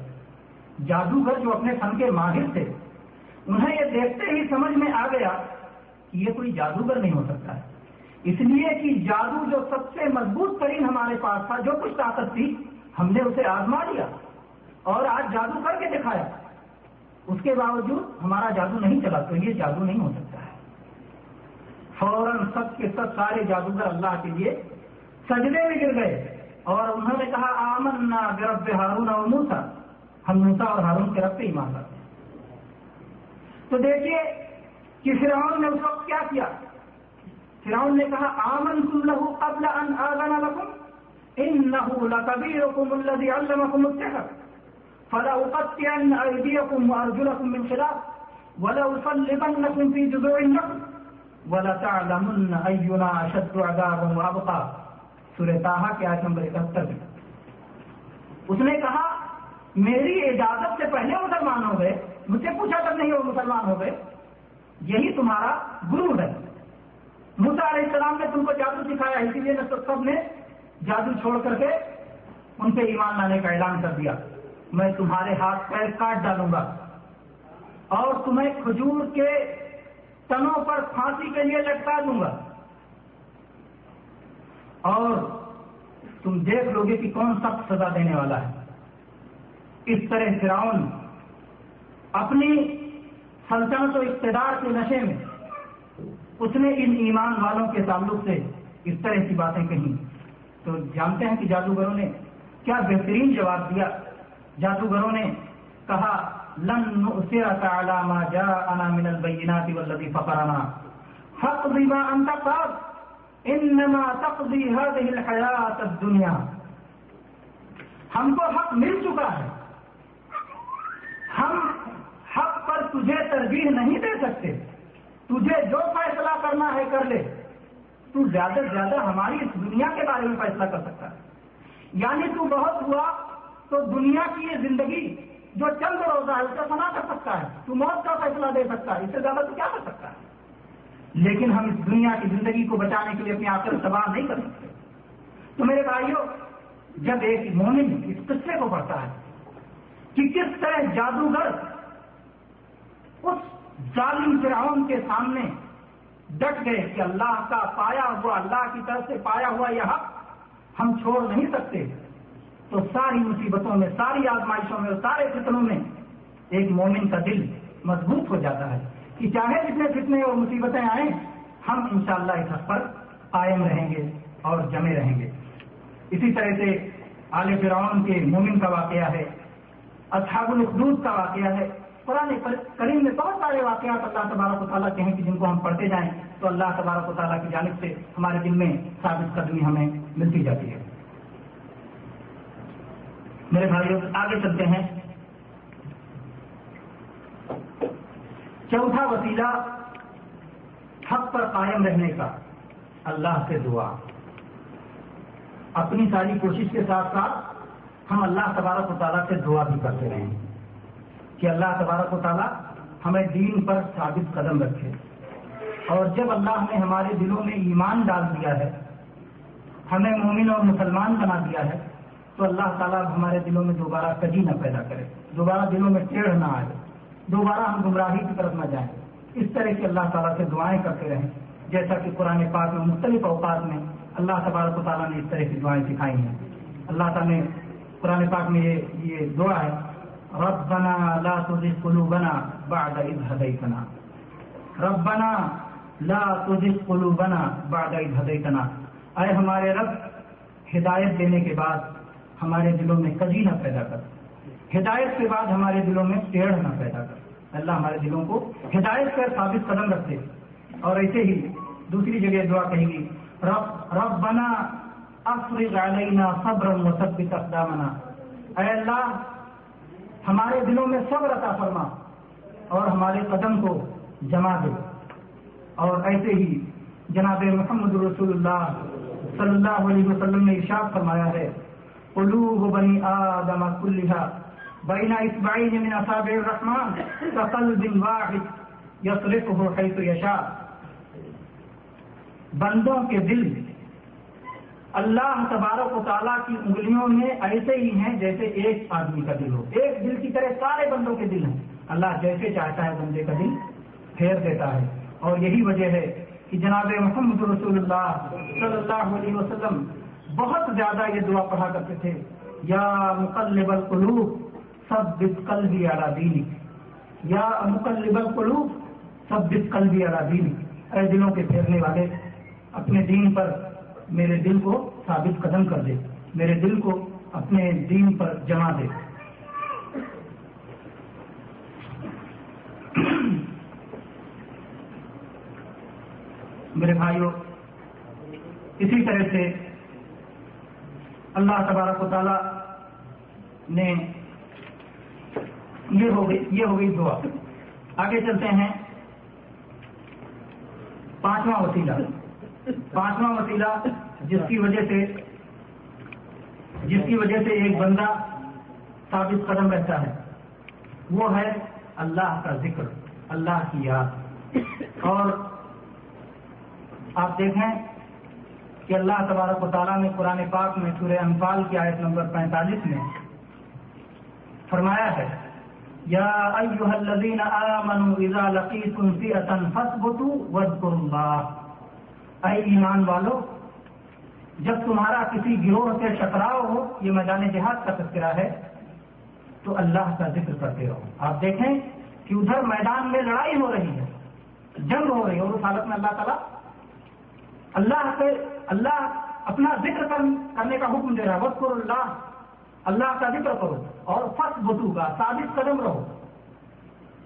جادوگر جو اپنے فن کے ماہر تھے، انہیں یہ دیکھتے ہی سمجھ میں آ گیا کہ یہ کوئی جادوگر نہیں ہو سکتا ہے۔ اس لیے کہ جادو جو سب سے مضبوط ترین ہمارے پاس تھا، جو کچھ طاقت تھی، ہم نے اسے آزما لیا اور آج جادو کر کے دکھایا۔ اس کے باوجود ہمارا جادو نہیں چلا، تو یہ جادو نہیں ہو سکتا۔ فوراً سب کے سب سارے جادوگر اللہ کے لیے سجدے میں گر گئے اور انہوں نے کہا آمن نہ گرب ہارون اور موسا ہم موسا اور ہارون کے رب پہ ایمان رکھتے تو دیکھیے کہ فرعون نے اس وقت کیا کیا؟ فرعون نے کہا آمن تم لہو قبل ان آگنا لکم انه لكبيركم الذي علمكم السحر۔ فلا اقطعن ايديكم وارجلكم من خلاف ولا اصلبنكم في جذوع النخل ولا تعلمن اينا اشد عذابا وابقى سورہ تاہا کے آیت نمبر اکہتر میں۔ اس نے کہا، میری اجازت سے پہلے مسلمان ہو گئے، مجھ سے پوچھا تک نہیں وہ مسلمان ہو گئے۔ یہی تمہارا گرو ہے۔ موسا علیہ السلام نے تم کو جادو سکھایا، اسی لیے سب نے جادو چھوڑ کر کے ان سے ایمان لانے کا اعلان کر دیا۔ میں تمہارے ہاتھ پیر کاٹ ڈالوں گا اور تمہیں کھجور کے تنوں پر پھانسی کے لیے لٹکا دوں گا۔ اور تم دیکھ لو گے کہ کون سخت سزا دینے والا ہے۔ اس طرح فرعون اپنی سلطنت و اقتدار کے نشے میں اس نے ان ایمان والوں کے تعلق سے اس طرح کی باتیں کہیں۔ تو جانتے ہیں کہ جادوگروں نے کیا بہترین جواب دیا۔ جادوگروں نے کہا لن نؤثرك على ما جاءنا من البینات والذی فقرنا فقضی ما انت قاد انما تقضی هذه الحیات الدنیا ہم کو حق مل چکا ہے۔ ہم حق پر تجھے ترجیح نہیں دے سکتے۔ تجھے جو فیصلہ کرنا ہے کر لے۔ تو زیادہ سے زیادہ ہماری اس دنیا کے بارے میں فیصلہ کر سکتا ہے۔ یعنی تو بہت ہوا تو دنیا کی یہ زندگی جو چند روزہ ہے، اس کا سنا کر سکتا ہے۔ تو موت کا فیصلہ دے سکتا ہے۔ اس سے زیادہ تو کیا کر سکتا ہے؟ لیکن ہم اس دنیا کی زندگی کو بچانے کے لیے اپنی آخر تباہ نہیں کر سکتے۔ تو میرے بھائیوں جب ایک مومن اس قصے کو پڑھتا ہے کہ کس طرح جادوگر اس ظالم فرعون کے سامنے ڈٹ گئے کہ اللہ کا پایا ہوا، اللہ کی طرف سے پایا ہوا یہ حق ہم چھوڑ نہیں سکتے۔ تو ساری مصیبتوں میں، ساری آزمائشوں میں اور سارے فتنوں میں ایک مومن کا دل مضبوط ہو جاتا ہے کہ چاہے جتنے فتنے اور مصیبتیں آئیں، ہم انشاءاللہ اس حق پر قائم رہیں گے اور جمے رہیں گے۔ اسی طرح سے آل فرعون کے مومن کا واقعہ ہے، اصحاب الخدود کا واقعہ ہے۔ قرآن کریم میں بہت سارے واقعات اللہ تبارک و تعالیٰ کے ہیں کہ جن کو ہم پڑھتے جائیں تو اللہ تبارک و تعالیٰ کی جانب سے ہمارے دل میں ثابت قدمی ہمیں ملتی جاتی ہے۔ میرے بھائیوں آگے چلتے ہیں۔ چوتھا وسیلہ، حق پر قائم رہنے کا، اللہ سے دعا۔ اپنی ساری کوشش کے ساتھ ساتھ ہم اللہ تبارک و تعالیٰ سے دعا بھی کرتے رہیں۔ کہ اللہ تبارک و تعالیٰ ہمیں دین پر ثابت قدم رکھے۔ اور جب اللہ نے ہمارے دلوں میں ایمان ڈال دیا ہے، ہمیں مومن اور مسلمان بنا دیا ہے تو اللہ تعالیٰ ہمارے دلوں میں دوبارہ کجی نہ پیدا کرے۔ دوبارہ دلوں میں ٹیڑھ نہ آئے۔ دوبارہ ہم گمراہی کی طرف نہ جائیں۔ اس طرح کی اللہ تعالیٰ سے دعائیں کرتے رہیں۔ جیسا کہ قرآن پاک میں مختلف اوقات میں اللہ تبارک و تعالیٰ نے اس طرح کی دعائیں سکھائی ہیں۔ اللہ تعالیٰ نے قرآن پاک میں یہ یہ دعا ہے، ربنا لا تزغ قلوبنا بعد اذ هديتنا۔ ربنا لا تزغ قلوبنا بعد اذ هديتنا۔ اے ہمارے رب، ہدایت دینے کے بعد ہمارے دلوں میں کجی نہ پیدا کر ہدایت کے بعد ہمارے دلوں میں ٹیڑھ نہ پیدا کر اللہ ہمارے دلوں کو ہدایت پر ثابت قدم رکھتے اور ایسے ہی دوسری جگہ دعا کہیں گی، رب رب بنا افرغ علینا صبر وثبت اقدامنا۔ اے اللہ، ہمارے دلوں میں صبر عطا فرما اور ہمارے قدم کو جما دے۔ اور ایسے ہی جناب محمد رسول اللہ صلی اللہ علیہ وسلم نے ارشاد فرمایا ہے قلوب بنی آدم كلها. بين اصبعين من اصابع الرحمن كقلب واحد يصرفه حيث يشاء. بندوں کے دل اللہ تبارک و تعالیٰ کی انگلیوں میں ایسے ہی ہیں جیسے ایک آدمی کا دل ہو. ایک دل کی طرح سارے بندوں کے دل ہیں. اللہ جیسے چاہتا ہے بندے کا دل پھیر دیتا ہے. اور یہی وجہ ہے کہ جناب محمد رسول اللہ صلی اللہ علیہ وسلم بہت زیادہ یہ دعا پڑھا کرتے تھے، یا مقلب القلوب سب بت قلبی اعلیٰ دینی یا مقلب القلوب سب بت قلبی اعلیٰ دینی اے دلوں کے پھیرنے والے، اپنے دین پر میرے دل کو ثابت قدم کر دے۔ میرے دل کو اپنے دین پر جما دے۔ میرے بھائیوں اسی طرح سے اللہ تبارک و تعالی نے یہ ہو گئی یہ ہو گئی دعا۔ آگے چلتے ہیں۔ پانچواں وسیلہ۔ پانچواں وسیلہ جس کی وجہ سے جس کی وجہ سے ایک بندہ ثابت قدم رہتا ہے۔ وہ ہے اللہ کا ذکر، اللہ کی یاد۔ اور آپ دیکھیں کہ اللہ تبارک و تعالیٰ نے قرآن پاک میں سورہ انفال کی آیت نمبر پینتالیس میں فرمایا ہے، یا ایوہ الذین آمنوا اذا لقیتم فئتا فثبتوا واذکروا اللہ۔ اے ایمان والو، جب تمہارا کسی گروہ سے ٹکراؤ ہو، یہ میدان جہاد کا تذکرہ ہے، تو اللہ کا ذکر کرتے رہو۔ آپ دیکھیں کہ ادھر میدان میں لڑائی ہو رہی ہے، جنگ ہو رہی ہے اور اس حالت میں اللہ تعالیٰ اللہ سے اللہ اپنا ذکر کرنے کا حکم دے رہا ہے۔ وقت اللہ اللہ کا ذکر کرو اور فس بتو کا ثابت قدم رہو۔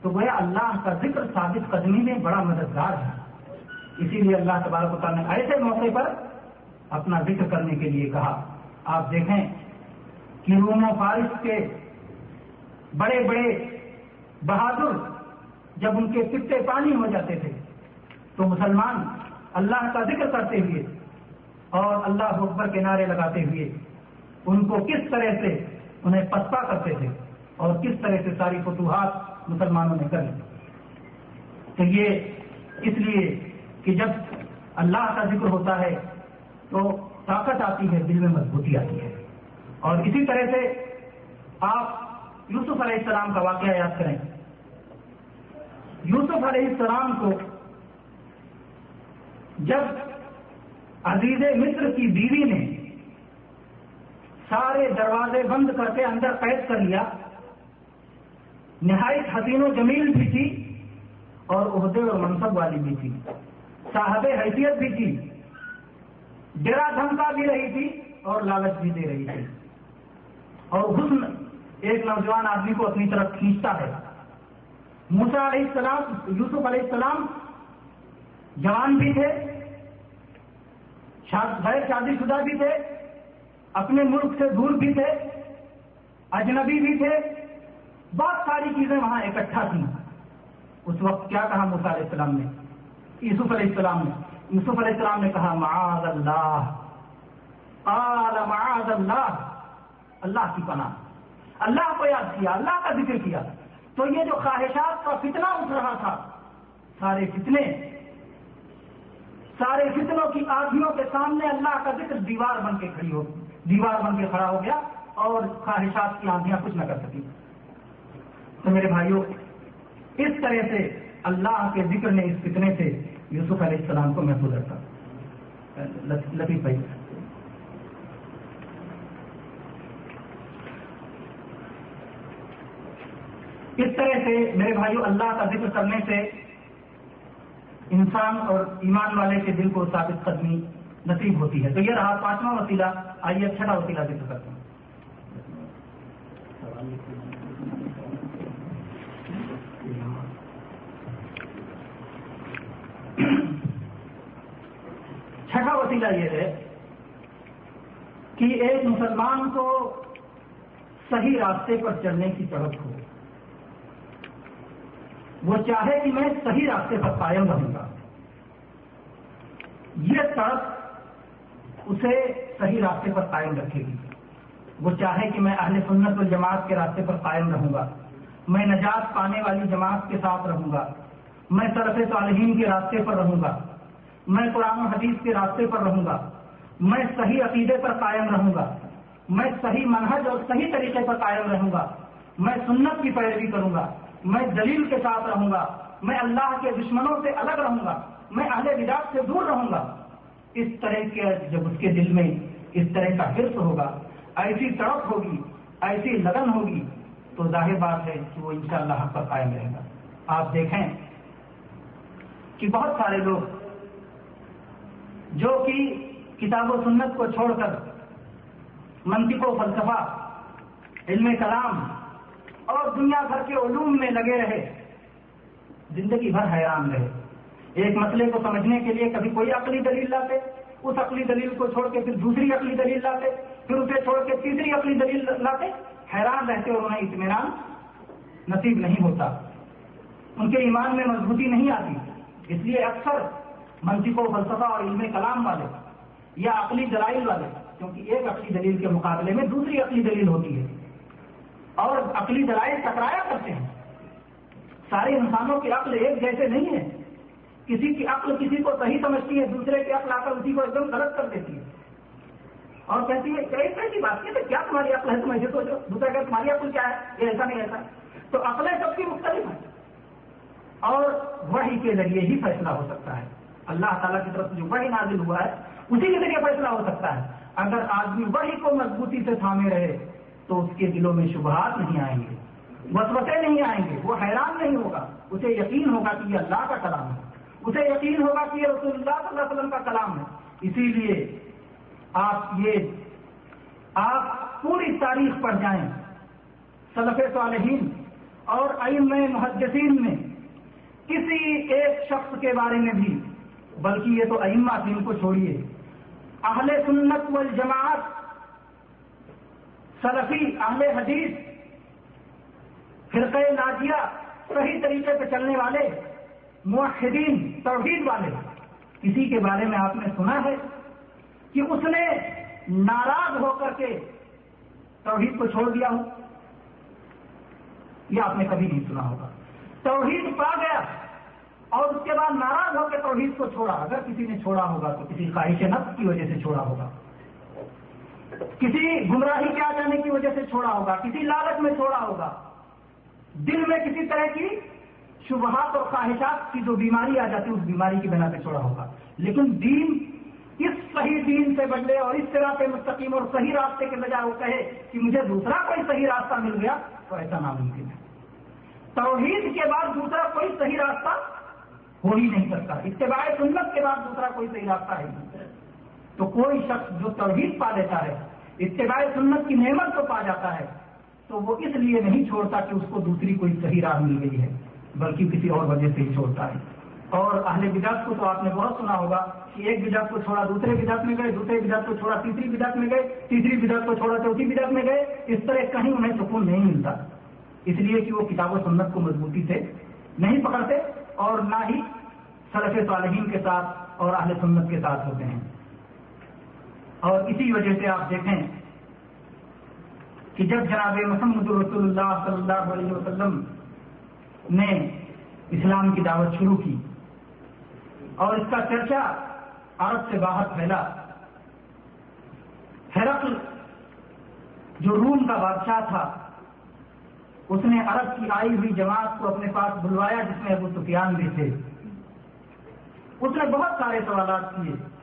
تو گویا اللہ کا ذکر ثابت قدمی میں بڑا مددگار ہے۔ اسی لیے اللہ تبارک تعالیٰ نے ایسے موقع پر اپنا ذکر کرنے کے لیے کہا۔ آپ دیکھیں کہ روم و فارس کے بڑے بڑے بہادر جب ان کے پتے پانی ہو جاتے تھے، تو مسلمان اللہ کا ذکر کرتے ہوئے اور اللہ اکبر کے نعرے لگاتے ہوئے ان کو کس طرح سے انہیں پسپا کرتے تھے اور کس طرح سے ساری فتوحات مسلمانوں نے کر تو یہ اس لیے کہ جب اللہ کا ذکر ہوتا ہے تو طاقت آتی ہے، دل میں مضبوطی آتی ہے۔ اور اسی طرح سے آپ یوسف علیہ السلام کا واقعہ یاد کریں۔ یوسف علیہ السلام کو جب عزیز مصر کی بیوی نے سارے دروازے بند کر کے اندر قید کر لیا، نہایت حسین و جمیل بھی تھی اور عہدے اور منصب والی بھی تھی، صاحب حیثیت بھی تھی، ڈرا دھمکا بھی رہی تھی اور لالچ بھی دے رہی تھی۔ اور حسن ایک نوجوان آدمی کو اپنی طرف کھینچتا ہے۔ موسا علیہ السلام، یوسف علیہ السلام جوان بھی تھے۔ غیر شادی شدہ بھی تھے، اپنے ملک سے دور بھی تھے، اجنبی بھی تھے، بہت ساری چیزیں وہاں اکٹھا تھیں۔ اس وقت کیا کہا موسا علیہ السلام نے؟ یوسف علیہ السلام نے۔ یوسف علیہ السلام نے کہا، معاذ اللہ۔ قال، معاذ اللہ۔ اللہ کی پناہ۔ اللہ کو یاد کیا، اللہ کا ذکر کیا۔ تو یہ جو خواہشات کا فتنہ اٹھ رہا تھا، سارے فتنے سارے فتنوں کی آدھیوں کے سامنے اللہ کا ذکر دیوار بن کے کھڑی ہو دیوار بن کے کھڑا ہو گیا اور خواہشات کی آندیاں کچھ نہ کر سکی۔ تو میرے بھائیوں، اس طرح سے اللہ کے ذکر نے اس فتنے سے یوسف علیہ السلام کو محفوظ رکھا لطیف بھائی۔ اس طرح سے میرے بھائیو اللہ کا ذکر کرنے سے انسان اور ایمان والے کے دل کو ثابت قدمی نصیب ہوتی ہے۔ تو یہ رہا پانچواں وسیلہ۔ آئیے چھٹا وسیلہ ذکر کرتے ہیں۔ چھٹا وسیلہ یہ ہے کہ ایک مسلمان کو صحیح راستے پر چلنے کی طرف ہو۔ وہ چاہے کہ میں صحیح راستے پر قائم رہوں گا۔ یہ سڑک اسے صحیح راستے پر قائم رکھے گی۔ وہ چاہے کہ میں اہل سنت الجماعت کے راستے پر قائم رہوں گا۔ میں نجات پانے والی جماعت کے ساتھ رہوں گا۔ میں طرف صالحین کے راستے پر رہوں گا۔ میں قرآن و حدیث کے راستے پر رہوں گا۔ میں صحیح عقیدے پر قائم رہوں گا۔ میں صحیح منہج اور صحیح طریقے پر قائم رہوں گا۔ میں سنت کی پیروی کروں گا۔ میں دلیل کے ساتھ رہوں گا، میں اللہ کے دشمنوں سے الگ رہوں گا، میں اہل بداعت سے دور رہوں گا۔ اس طرح کے جب اس کے دل میں اس طرح کا حرص ہوگا، ایسی تڑپ ہوگی، ایسی لگن ہوگی، تو ظاہر بات ہے کہ وہ انشاءاللہ حق پر قائم رہے گا۔ آپ دیکھیں کہ بہت سارے لوگ جو کہ کتاب و سنت کو چھوڑ کر منطق و فلسفہ، علم کلام اور دنیا بھر کے علوم میں لگے رہے، زندگی بھر حیران رہے۔ ایک مسئلے کو سمجھنے کے لیے کبھی کوئی عقلی دلیل لاتے، اس عقلی دلیل کو چھوڑ کے پھر دوسری عقلی دلیل لاتے، پھر اسے چھوڑ کے تیسری عقلی دلیل لاتے۔ حیران رہتے اور انہیں اطمینان نصیب نہیں ہوتا۔ ان کے ایمان میں مضبوطی نہیں آتی۔ اس لیے اکثر منطق و فلسفہ اور علم کلام والے یا عقلی دلائل والے، کیونکہ ایک عقلی دلیل کے مقابلے میں دوسری عقلی دلیل ہوتی ہے۔ اور عقلی دلائل ٹکرایا کرتے ہیں۔ سارے انسانوں کی عقل ایک جیسے نہیں ہے۔ کسی کی عقل کسی کو صحیح سمجھتی ہے، دوسرے کی عقل آ کر اسی کو ایک دم غلط کر دیتی ہے۔ اور کہتی ہے کئی کیسی بات کی کیا تمہاری عقل ہے؟ تم ایسے سوچو۔ دوسرا کہ تمہاری عقل کیا ہے؟ یہ ایسا نہیں ایسا۔ تو عقلیں سب کی مختلف ہیں اور وہی کے ذریعے ہی فیصلہ ہو سکتا ہے۔ اللہ تعالیٰ کی طرف سے جو وہی نازل ہوا ہے، اسی کے ذریعے فیصلہ ہو سکتا ہے۔ اگر آدمی وہی کو مضبوطی سے تھامے رہے تو اس کے دلوں میں شبہات نہیں آئیں گے، وسوسے نہیں آئیں گے، وہ حیران نہیں ہوگا۔ اسے یقین ہوگا کہ یہ اللہ کا کلام ہے۔ اسے یقین ہوگا کہ یہ رسول اللہ صلی اللہ علیہ وسلم کا کلام ہے۔ اسی لیے آپ یہ، آپ پوری تاریخ پڑھ جائیں۔ صلف صالحین اور علم محدثین میں کسی ایک شخص کے بارے میں بھی، بلکہ یہ تو ائمہ ان کو چھوڑیے۔ اہل سنت والجماعت سلفی اہل حدیث، فرقہ نازیہ صحیح طریقے پہ چلنے والے، موحدین، توحید والے۔ کسی کے بارے میں آپ نے سنا ہے کہ اس نے ناراض ہو کر کے توحید کو چھوڑ دیا ہو۔ یہ آپ نے کبھی نہیں سنا ہوگا۔ توحید پا گیا اور اس کے بعد ناراض ہو کے توحید کو چھوڑا۔ اگر کسی نے چھوڑا ہوگا تو کسی خواہش نفس کی وجہ سے چھوڑا ہوگا۔ کسی گمراہی کے آ جانے کی وجہ سے چھوڑا ہوگا، کسی لالچ میں چھوڑا ہوگا۔ دل میں کسی طرح کی شبہات اور خواہشات کی جو بیماری آ جاتی ہے، اس بیماری کی بنا پہ چھوڑا ہوگا۔ لیکن دین اس صحیح دین سے بدلے اور اس طرح پہ مستقیم اور صحیح راستے کے بجائے وہ کہے کہ مجھے دوسرا کوئی صحیح راستہ مل گیا تو ایسا ناممکن ہے توحید کے بعد دوسرا کوئی صحیح راستہ ہو ہی نہیں سکتا۔ اتباع سنت کے بعد دوسرا کوئی صحیح راستہ ہے نہیں۔ تو کوئی شخص جو توحید پا لیتا ہے، اتباع سنت کی نعمت کو پا جاتا ہے، تو وہ اس لیے نہیں چھوڑتا کہ اس کو دوسری کوئی صحیح راہ مل گئی ہے، بلکہ کسی اور وجہ سے ہی چھوڑتا ہے۔ اور اہل بدعت کو تو آپ نے بہت سنا ہوگا کہ ایک بدعت کو چھوڑا دوسرے بدعت میں گئے، دوسرے بدعت کو چھوڑا تیسری بدعت میں گئے، تیسری بدعت کو چھوڑا چوتھی بدعت میں گئے۔ اس طرح کہیں انہیں سکون نہیں ملتا۔ اس لیے کہ وہ کتاب و سنت کو مضبوطی سے نہیں پکڑتے اور نہ ہی سلف صالحین کے ساتھ اور اہل سنت کے ساتھ ہوتے ہیں۔ اور اسی وجہ سے آپ دیکھیں کہ جب جناب محمد رسول اللہ صلی اللہ علیہ وسلم نے اسلام کی دعوت شروع کی اور اس کا چرچا عرب سے باہر پھیلا، ہرقل جو روم کا بادشاہ تھا، اس نے عرب کی آئی ہوئی جماعت کو اپنے پاس بلوایا جس میں ابو سفیان بھی تھے۔ اس نے بہت سارے سوالات کیے۔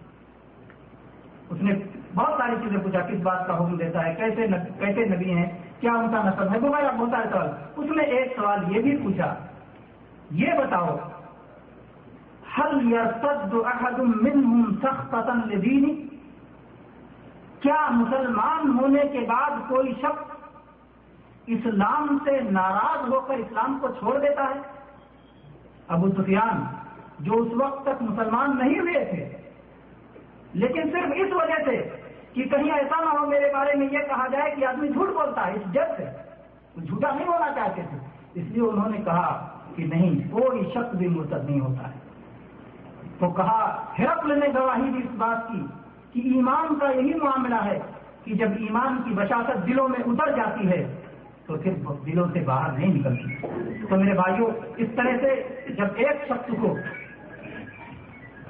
اس نے بہت ساری چیزیں پوچھا، کس بات کا حکم دیتا ہے، کیسے کیسے نبی ہیں، کیا ان کا نسل ہے؟ بہت سارے سوال۔ اس نے ایک سوال یہ بھی پوچھا، یہ بتاؤ احد منهم سخت لدینی کیا مسلمان ہونے کے بعد کوئی شخص اسلام سے ناراض ہو کر اسلام کو چھوڑ دیتا ہے؟ ابو سفیان، جو اس وقت تک مسلمان نہیں ہوئے تھے لیکن صرف اس وجہ سے کہ کہیں ایسا نہ ہو میرے بارے میں یہ کہا جائے کہ آدمی جھوٹ بولتا ہے، اس جب سے۔ جھوٹا نہیں ہونا چاہتے تھے۔ اس لیے انہوں نے کہا کہ نہیں، کوئی شخص بھی مرتد نہیں ہوتا ہے۔ تو کہا، ہرقل نے گواہی دی اس بات کی کہ ایمان کا یہی معاملہ ہے کہ جب ایمان کی بشاست دلوں میں اتر جاتی ہے، تو پھر دلوں سے باہر نہیں نکلتی۔ تو میرے بھائیوں اس طرح سے جب ایک شخص کو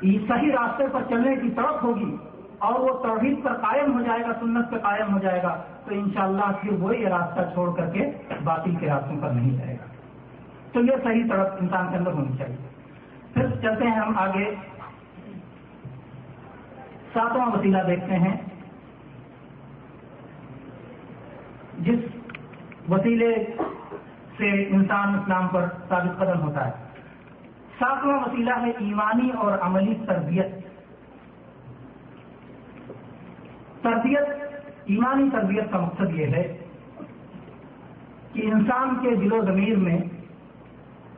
صحیح راستے پر چلنے کی طرف ہوگی اور وہ توحید پر قائم ہو جائے گا، سنت پہ قائم ہو جائے گا، تو انشاءاللہ پھر وہ یہ راستہ چھوڑ کر کے باطل کے راستوں پر نہیں جائے گا۔ تو یہ صحیح طرف انسان کے اندر ہونی چاہیے۔ پھر چلتے ہیں ہم آگے۔ ساتواں وسیلہ دیکھتے ہیں۔ جس وسیلے سے انسان اسلام پر ثابت قدم ہوتا ہے۔ ساتواں وسیلہ ہے ایمانی اور عملی تربیت۔ تربیت، ایمانی تربیت کا مقصد یہ ہے کہ انسان کے دل و ضمیر میں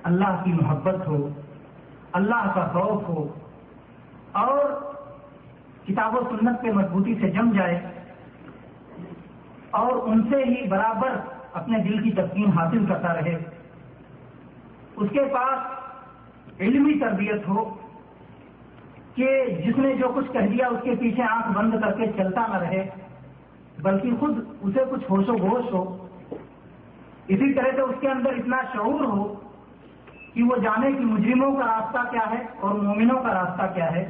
اللہ کی محبت ہو، اللہ کا خوف ہو اور کتاب و سنت پہ مضبوطی سے جم جائے اور ان سے ہی برابر اپنے دل کی تسکین حاصل کرتا رہے۔ اس کے پاس علمی تربیت ہو کہ جس نے جو کچھ کہہ دیا اس کے پیچھے آنکھ بند کر کے چلتا نہ رہے، بلکہ خود اسے کچھ ہوش و گوش ہو۔ اسی طرح سے اس کے اندر اتنا شعور ہو کہ وہ جانے کہ مجرموں کا راستہ کیا ہے اور مومنوں کا راستہ کیا ہے،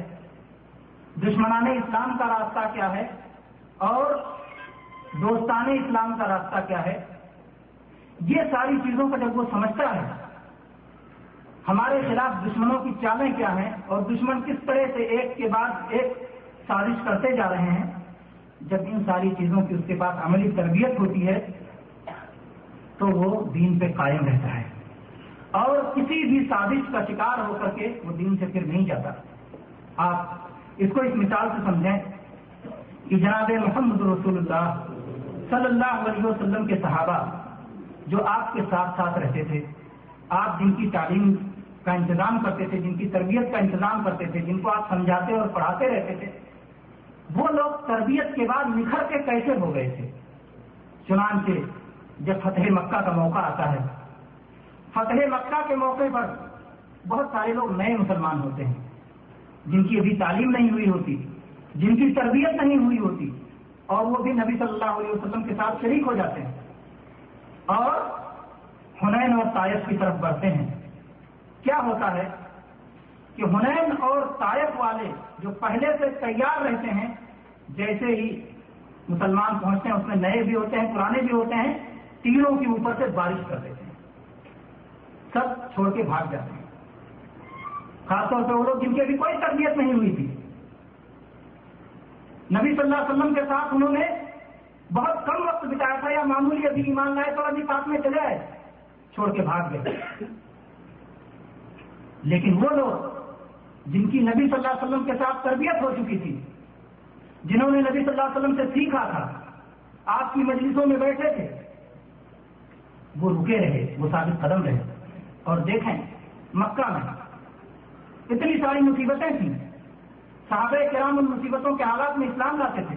دشمنان اسلام کا راستہ کیا ہے اور دوستان اسلام کا راستہ کیا ہے۔ یہ ساری چیزوں کا جب وہ سمجھتا ہے ہمارے خلاف دشمنوں کی چالیں کیا ہیں اور دشمن کس طرح سے ایک کے بعد ایک سازش کرتے جا رہے ہیں؟ جب ان ساری چیزوں کی اس کے پاس عملی تربیت ہوتی ہے، تو وہ دین پہ قائم رہتا ہے۔ اور کسی بھی سازش کا شکار ہو کر کے وہ دین سے پھر نہیں جاتا۔ آپ اس کو اس مثال سے سمجھیں کہ جناب محمد رسول اللہ صلی اللہ علیہ وسلم کے صحابہ جو آپ کے ساتھ ساتھ رہتے تھے، آپ جن کی تعلیم کا انتظام کرتے تھے، جن کی تربیت کا انتظام کرتے تھے، جن کو آپ سمجھاتے اور پڑھاتے رہتے تھے، وہ لوگ تربیت کے بعد نکھر کے کیسے ہو گئے تھے؟ چنانچہ جب فتح مکہ کا موقع آتا ہے، فتح مکہ کے موقع پر بہت سارے لوگ نئے مسلمان ہوتے ہیں، جن کی ابھی تعلیم نہیں ہوئی ہوتی، جن کی تربیت نہیں ہوئی ہوتی، اور وہ بھی نبی صلی اللہ علیہ وسلم کے ساتھ شریک ہو جاتے ہیں، اور ہنین اور طائف کی طرف بڑھتے ہیں۔ کیا ہوتا ہے کہ ہنین اور طائف والے جو پہلے سے تیار رہتے ہیں، جیسے ہی مسلمان پہنچتے ہیں، اس میں نئے بھی ہوتے ہیں، پرانے بھی ہوتے ہیں تیروں کے اوپر سے بارش کر دیتے ہیں۔ سب چھوڑ کے بھاگ جاتے ہیں۔ خاص طور پہ وہ لوگ جن کی ابھی کوئی تربیت نہیں ہوئی تھی۔ نبی صلی اللہ علیہ وسلم کے ساتھ انہوں نے بہت کم وقت بتایا تھا، یا معمولی ابھی ایمان لائے تو ابھی ساتھ میں چلے آئے، چھوڑ کے بھاگ گئے۔ لیکن وہ لوگ جن کی نبی صلی اللہ علیہ وسلم کے ساتھ تربیت ہو چکی تھی، جنہوں نے نبی صلی اللہ علیہ وسلم سے سیکھا تھا، آپ کی مجلسوں میں بیٹھے تھے، وہ رکے رہے، وہ ثابت قدم رہے۔ اور دیکھیں، مکہ میں اتنی ساری مصیبتیں تھیں۔ صحابہ کرام ان مصیبتوں کے حالات میں اسلام لاتے تھے۔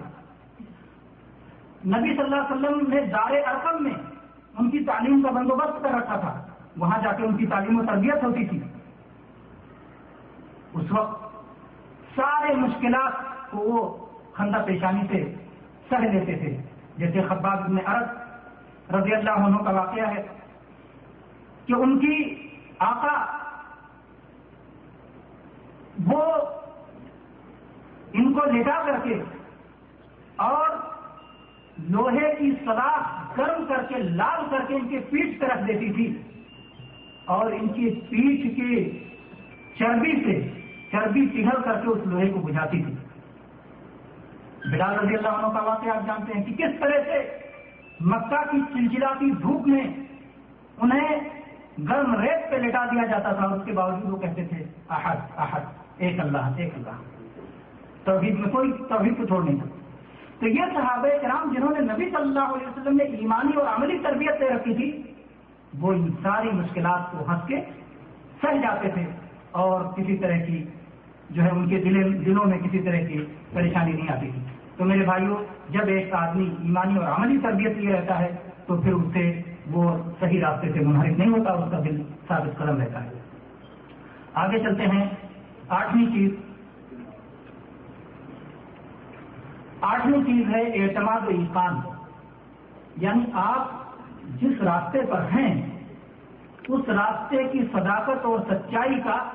نبی صلی اللہ علیہ وسلم نے دار ارقم میں ان کی تعلیم کا بندوبست کر رکھا تھا۔ وہاں جا کے ان کی تعلیم و تربیت ہوتی تھی۔ اس وقت سارے مشکلات کو وہ خندہ پیشانی سے سہ لیتے تھے۔ جیسے خباب میں عرب رضی اللہ عنہ کا واقعہ ہے کہ ان کی آقا وہ ان کو لٹا کر کے اور لوہے کی سلاخ گرم کر کے لال کر کے ان کے پیٹ پہ رکھ دیتی تھی اور ان کی پیٹ کی چربی سے چربی پگھل کر کے اس لوہے کو بجھاتی تھی۔ بلال رضی اللہ عنہ کا واقعہ آپ جانتے ہیں کہ کس طرح سے مکہ کی چلچلاتی دھوپ میں انہیں گرم ریت پہ لٹا دیا جاتا تھا۔ اس کے باوجود وہ کہتے تھے، احد احد، ایک اللہ ایک اللہ۔ توحید میں کوئی توحید کو چھوڑ نہیں تھا تو یہ صحابہ کرام جنہوں نے نبی صلی اللہ علیہ وسلم نے ایمانی اور عملی تربیت دے رکھی تھی، وہ ان ساری مشکلات کو ہنس کے سہ جاتے تھے اور کسی طرح کی جو ہے ان کے دلوں میں کسی طرح کی پریشانی نہیں آتی تھی۔ تو میرے بھائیوں جب ایک آدمی ایمانی اور عملی تربیت لیے رہتا ہے، تو پھر اس سے وہ صحیح راستے سے منحرف نہیں ہوتا، اس کا دل ثابت قدم رہتا ہے۔ آگے چلتے ہیں۔ آٹھویں چیز۔ آٹھویں چیز ہے اعتماد و ایقان۔ یعنی آپ جس راستے پر ہیں، اس راستے کی صداقت اور سچائی کا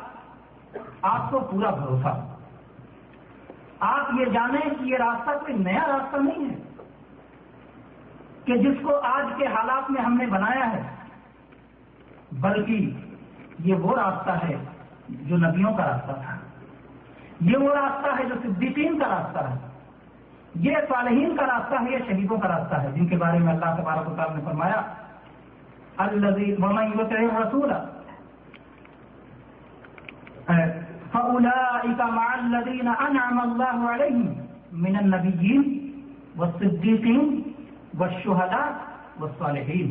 آپ کو پورا بھروسہ آپ یہ جانیں کہ یہ راستہ کوئی نیا راستہ نہیں ہے کہ جس کو آج کے حالات میں ہم نے بنایا ہے، بلکہ یہ وہ راستہ ہے جو نبیوں کا راستہ تھا۔ یہ وہ راستہ ہے جو صدیقین کا راستہ ہے۔ یہ صالحین کا راستہ ہے، یہ شہیدوں کا راستہ ہے۔ جن کے بارے میں اللہ تبارک و تعالیٰ نے فرمایا اللہ رسول فأولئك مع الذين أنعم الله عليهم من النبيين والصديقين والشهداء والصالحين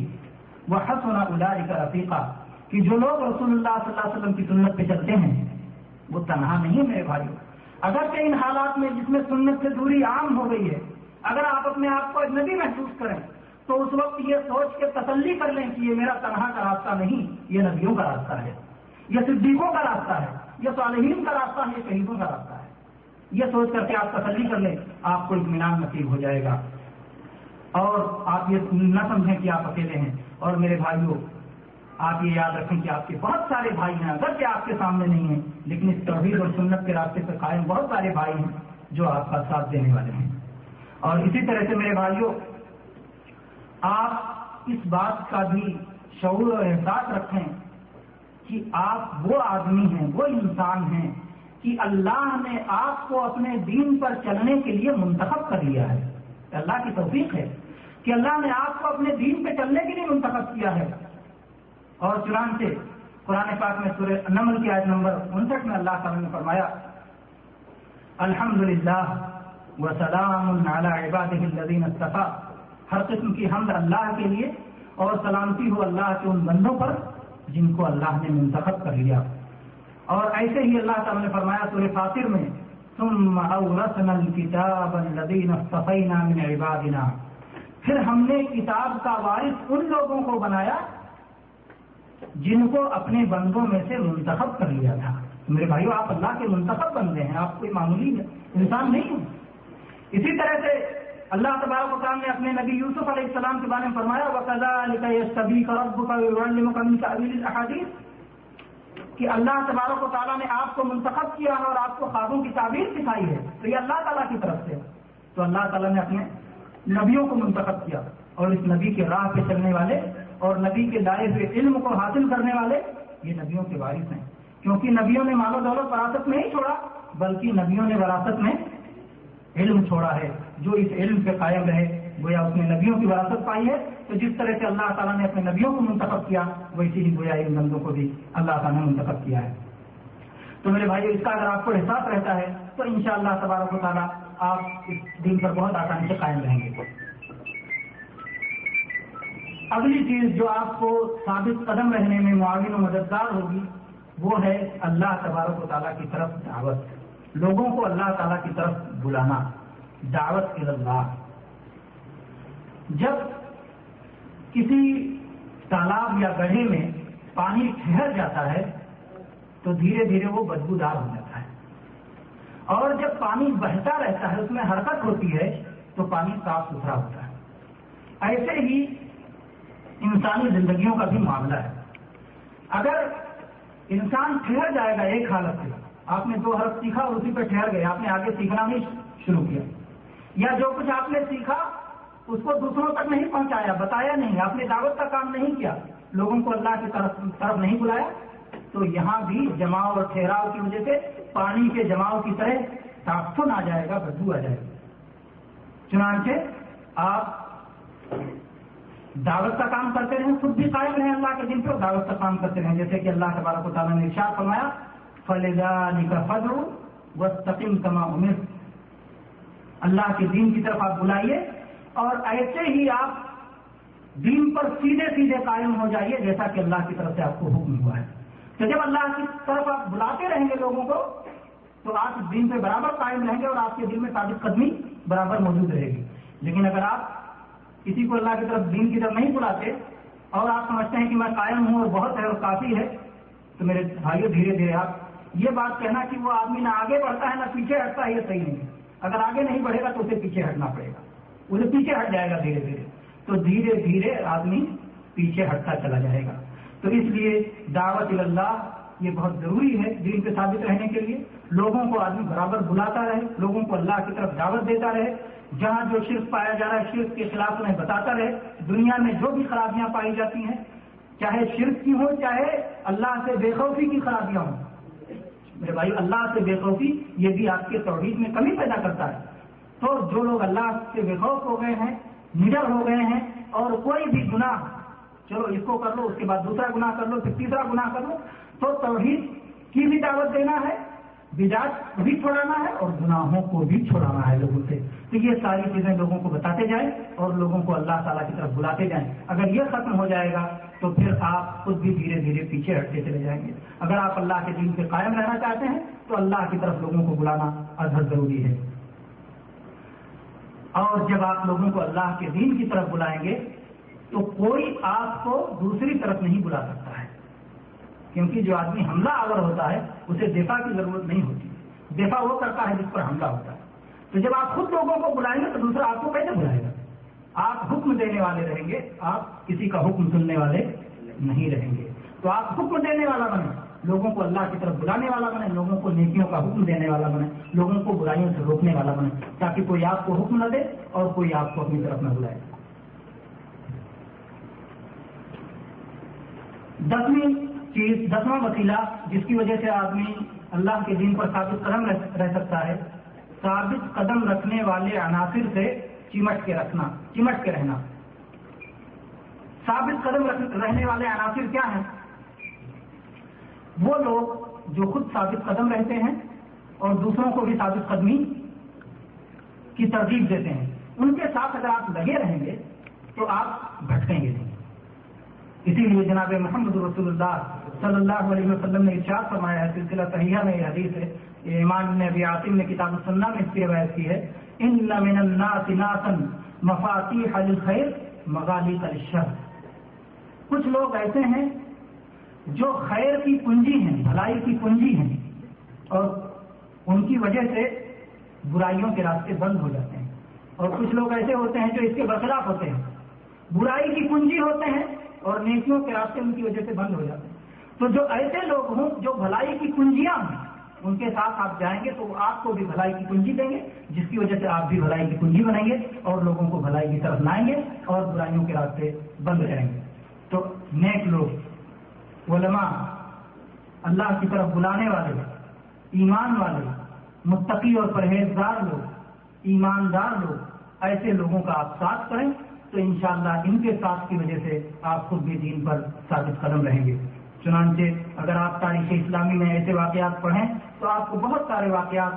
وحسن أولئك رفيقا کہ جو لوگ رسول اللہ صلی اللہ علیہ وسلم کی سنت پہ چلتے ہیں، وہ تنہا نہیں میرے بھائیوں اگرچہ ان حالات میں جس میں سنت سے دوری عام ہو گئی ہے، اگر آپ اپنے آپ کو اجنبی محسوس کریں، تو اس وقت یہ سوچ کے تسلی کر لیں کہ یہ میرا تنہا کا راستہ نہیں، یہ نبیوں کا راستہ ہے، یہ صدیقوں کا راستہ ہے۔ یہ صالحین کا راستہ ہے، یہ شہیدوں کا راستہ ہے۔ یہ سوچ کر کے آپ تسلی کر لیں، آپ کو اطمینان نصیب ہو جائے گا۔ اور آپ یہ نہ سمجھیں کہ آپ اکیلے ہیں۔ اور میرے بھائیوں، آپ یہ یاد رکھیں کہ آپ کے بہت سارے بھائی ہیں۔ اگر کہ آپ کے سامنے نہیں ہیں، لیکن اس توحید اور سنت کے راستے پر قائم بہت سارے بھائی ہیں جو آپ کا ساتھ دینے والے ہیں۔ اور اسی طرح سے میرے بھائیوں، آپ اس بات کا بھی شعور اور احساس رکھیں کہ آپ وہ آدمی ہیں، وہ انسان ہیں کہ اللہ نے آپ کو اپنے دین پر چلنے کے لیے منتخب کر لیا ہے۔ اللہ کی توفیق ہے کہ اللہ نے آپ کو اپنے دین پہ چلنے کے لیے منتخب کیا ہے۔ اور چران سے قرآن پاک میں سورہ نمل کی آیت نمبر انسٹھ میں اللہ تعالیٰ نے فرمایا الحمد للہ وسلام ہر قسم کی حمد اللہ کے لیے اور سلامتی ہو اللہ کے ان بندوں پر۔ جن کو اللہ نے منتخب کر لیا۔ اور ایسے ہی اللہ تعالیٰ نے فرمایا سورہ فاطر میں، ثم اورثنا الكتاب الذين اصطفينا من عبادنا۔ پھر ہم نے کتاب کا وارث ان لوگوں کو بنایا جن کو اپنے بندوں میں سے منتخب کر لیا تھا۔ میرے بھائیو، آپ اللہ کے منتخب بندے ہیں، آپ کوئی معمولی انسان نہیں ہوں اسی طرح سے اللہ تبارک و نے اپنے نبی یوسف علیہ السلام کے بارے میں فرمایا کہ اللہ تبارک و تعالیٰ نے آپ کو منتخب کیا ہے اور آپ کو خوابوں کی تعبیر سکھائی ہے۔ تو یہ اللہ تعالیٰ کی طرف سے تو اللہ تعالیٰ نے اپنے نبیوں کو منتخب کیا اور اس نبی کے راہ پہ چلنے والے اور نبی کے لائے ہوئے علم کو حاصل کرنے والے یہ نبیوں کے وارث ہیں۔ کیونکہ نبیوں نے مال و دولت وراثت میں ہی چھوڑا، بلکہ نبیوں نے وراثت میں علم چھوڑا ہے۔ جو اس علم پہ قائم رہے، گویا اس نے نبیوں کی وراثت پائی ہے۔ تو جس طرح سے اللہ تعالیٰ نے اپنے نبیوں کو منتخب کیا ویسے ہی گویا ان بندوں کو بھی اللہ تعالیٰ نے منتخب کیا ہے۔ تو میرے بھائی اس کا اگر آپ کو احساس رہتا ہے، تو ان شاء اللہ تبارک و تعالیٰ آپ اس دن پر بہت آسانی سے قائم رہیں گے۔ اگلی چیز جو آپ کو ثابت قدم رہنے میں معاون و مددگار ہوگی، وہ ہے اللہ تبارک و تعالیٰ کی طرف دعوت۔ لوگوں کو اللہ تعالیٰ کی طرف بلانا۔ دعوت اللہ۔ جب کسی تالاب یا گڑھے میں پانی ٹھہر جاتا ہے، تو دھیرے دھیرے وہ بدبودار ہو جاتا ہے۔ اور جب پانی بہتا رہتا ہے، اس میں حرکت ہوتی ہے، تو پانی صاف ستھرا ہوتا ہے۔ ایسے ہی انسانی زندگیوں کا بھی معاملہ ہے۔ اگر انسان ٹھہر جائے گا ایک حالت سے، آپ نے دو حرف سیکھا اور اسی پہ ٹھہر گئے، آپ نے آگے سیکھنا نہیں شروع کیا۔ یا جو کچھ آپ نے سیکھا، اس کو دوسروں تک نہیں پہنچایا، بتایا نہیں، آپ نے دعوت کا کام نہیں کیا، لوگوں کو اللہ کی طرف طرف نہیں بلایا، تو یہاں بھی جماؤ اور ٹھہراؤ کی وجہ سے پانی کے جماؤ کی طرح تاثن آ جائے گا، بدبو آ جائے گا۔ چنانچہ آپ دعوت کا کام کرتے رہیں، خود بھی قائم رہیں اللہ کے دن پہ دعوت کا کام کرتے رہیں، جیسے کہ اللہ تبارک و تعالیٰ نے ارشاد فرمایا فلگا کا فضر و تقیم کما عمر اللہ کے دین کی طرف آپ بلائیے اور ایسے ہی آپ دین پر سیدھے سیدھے قائم ہو جائیے جیسا کہ اللہ کی طرف سے آپ کو حکم ہوا ہے۔ تو جب اللہ کی طرف آپ بلاتے رہیں گے لوگوں کو، تو آپ دین پہ برابر قائم رہیں گے اور آپ کے دل میں ثابت قدمی برابر موجود رہے گی۔ لیکن اگر آپ کسی کو اللہ کی طرف دین کی طرف نہیں بلاتے اور آپ سمجھتے ہیں کہ میں قائم ہوں اور بہت ہے اور کافی ہے، تو میرے بھائیو، دھیرے دھیرے آپ یہ بات کہنا کہ وہ آدمی نہ آگے بڑھتا ہے، نہ پیچھے ہٹتا ہے، یہ صحیح نہیں ہے۔ اگر آگے نہیں بڑھے گا تو اسے پیچھے ہٹنا پڑے گا۔ اسے پیچھے ہٹ جائے گا دھیرے دھیرے۔ تو دھیرے دھیرے آدمی پیچھے ہٹتا چلا جائے گا۔ تو اس لیے دعوت اللہ یہ بہت ضروری ہے دین پہ ثابت رہنے کے لیے۔ لوگوں کو آدمی برابر بلاتا رہے، لوگوں کو اللہ کی طرف دعوت دیتا رہے۔ جہاں جو شرک پایا جا رہا ہے، شرک کے خلاف انہیں بتاتا رہے۔ دنیا میں جو بھی خرابیاں پائی جاتی ہیں، چاہے شرک کی ہو چاہے اللہ سے بے خوفی کی خرابیاں ہوں۔ میرے بھائی اللہ سے بے خوفی یہ بھی آپ کے توحید میں کمی پیدا کرتا ہے۔ تو جو لوگ اللہ سے بے خوف ہو گئے ہیں نڈر ہو گئے ہیں، اور کوئی بھی گناہ، چلو اس کو کر لو، اس کے بعد دوسرا گناہ کر لو، پھر تیسرا گناہ کر لو، تو توحید کی بھی دعوت دینا ہے بجاج بھی چھوڑانا ہے اور گناہوں کو بھی چھوڑانا ہے لوگوں سے۔ تو یہ ساری چیزیں لوگوں کو بتاتے جائیں اور لوگوں کو اللہ تعالیٰ کی طرف بلاتے جائیں۔ اگر یہ ختم ہو جائے گا تو پھر آپ خود بھی دھیرے دھیرے پیچھے ہٹتے چلے جائیں گے۔ اگر آپ اللہ کے دین پہ قائم رہنا چاہتے ہیں تو اللہ کی طرف لوگوں کو بلانا ادھر ضروری ہے۔ اور جب آپ لوگوں کو اللہ کے دین کی طرف بلائیں گے تو کوئی آپ کو دوسری طرف نہیں بلا سکتا۔ کیونکہ جو آدمی حملہ آور ہوتا ہے، اسے دفاع کی ضرورت نہیں ہوتی۔ دفاع وہ کرتا ہے جس پر حملہ ہوتا ہے۔ تو جب آپ خود لوگوں کو بلائیں گے، تو دوسرا آپ کو کیسے بلائے گا؟ آپ حکم دینے والے رہیں گے، آپ کسی کا حکم سننے والے نہیں رہیں گے۔ تو آپ حکم دینے والا بنے لوگوں کو اللہ کی طرف بلانے والا بنے لوگوں کو نیکیوں کا حکم دینے والا بنے لوگوں کو برائیوں سے روکنے والا بنے تاکہ کوئی آپ کو حکم نہ دے اور کوئی آپ کو اپنی طرف نہ بلائے۔ دسویں چیز دسواں وسیلہ جس کی وجہ سے آدمی اللہ کے دین پر ثابت قدم رہ سکتا ہے، ثابت قدم رکھنے والے عناصر سے چمٹ کے رکھنا، چمٹ کے رہنا۔ ثابت قدم رہنے والے عناصر کیا ہیں؟ وہ لوگ جو خود ثابت قدم رہتے ہیں اور دوسروں کو بھی ثابت قدمی کی ترغیب دیتے ہیں۔ ان کے ساتھ اگر آپ لگے رہیں گے تو آپ بھٹکیں گے۔ نہیں اسی لیے جناب محمد رسول اللہ صلی اللہ علیہ وسلم نے ارشاد فرمایا ہے، سلسلہ صحیحہ میں یہ حدیث ہے ایمان نے ابی عاصم نے کتاب السنہ میں اس کی روایت کی ہے، ان من الناس ناسا مفاتیح للخیر مغالق للشر. کچھ لوگ ایسے ہیں جو خیر کی کنجی ہیں، بھلائی کی کنجی ہیں، اور ان کی وجہ سے برائیوں کے راستے بند ہو جاتے ہیں۔ اور کچھ لوگ ایسے ہوتے ہیں جو اس کے برخلاف ہوتے ہیں۔ برائی کی کنجی ہوتے ہیں اور نیکیوں کے راستے ان کی وجہ سے بند ہو جاتے ہیں۔ تو جو ایسے لوگ ہوں جو بھلائی کی کنجیاں ہیں، ان کے ساتھ آپ جائیں گے تو وہ آپ کو بھی بھلائی کی کنجی دیں گے، جس کی وجہ سے آپ بھی بھلائی کی کنجی بنیں گے اور لوگوں کو بھلائی کی طرف لائیں گے اور برائیوں کے راستے بند رہیں گے۔ تو نیک لوگ، علماء، اللہ کی طرف بلانے والے، ایمان والے، متقی اور پرہیزگار لوگ، ایماندار لوگ، ایسے لوگوں کا آپ ساتھ کریں تو انشاءاللہ ان کے ساتھ کی وجہ سے آپ خود بھی دین پر ثابت قدم رہیں گے۔ چنانچہ اگر آپ تاریخ اسلامی میں ایسے واقعات پڑھیں تو آپ کو بہت سارے واقعات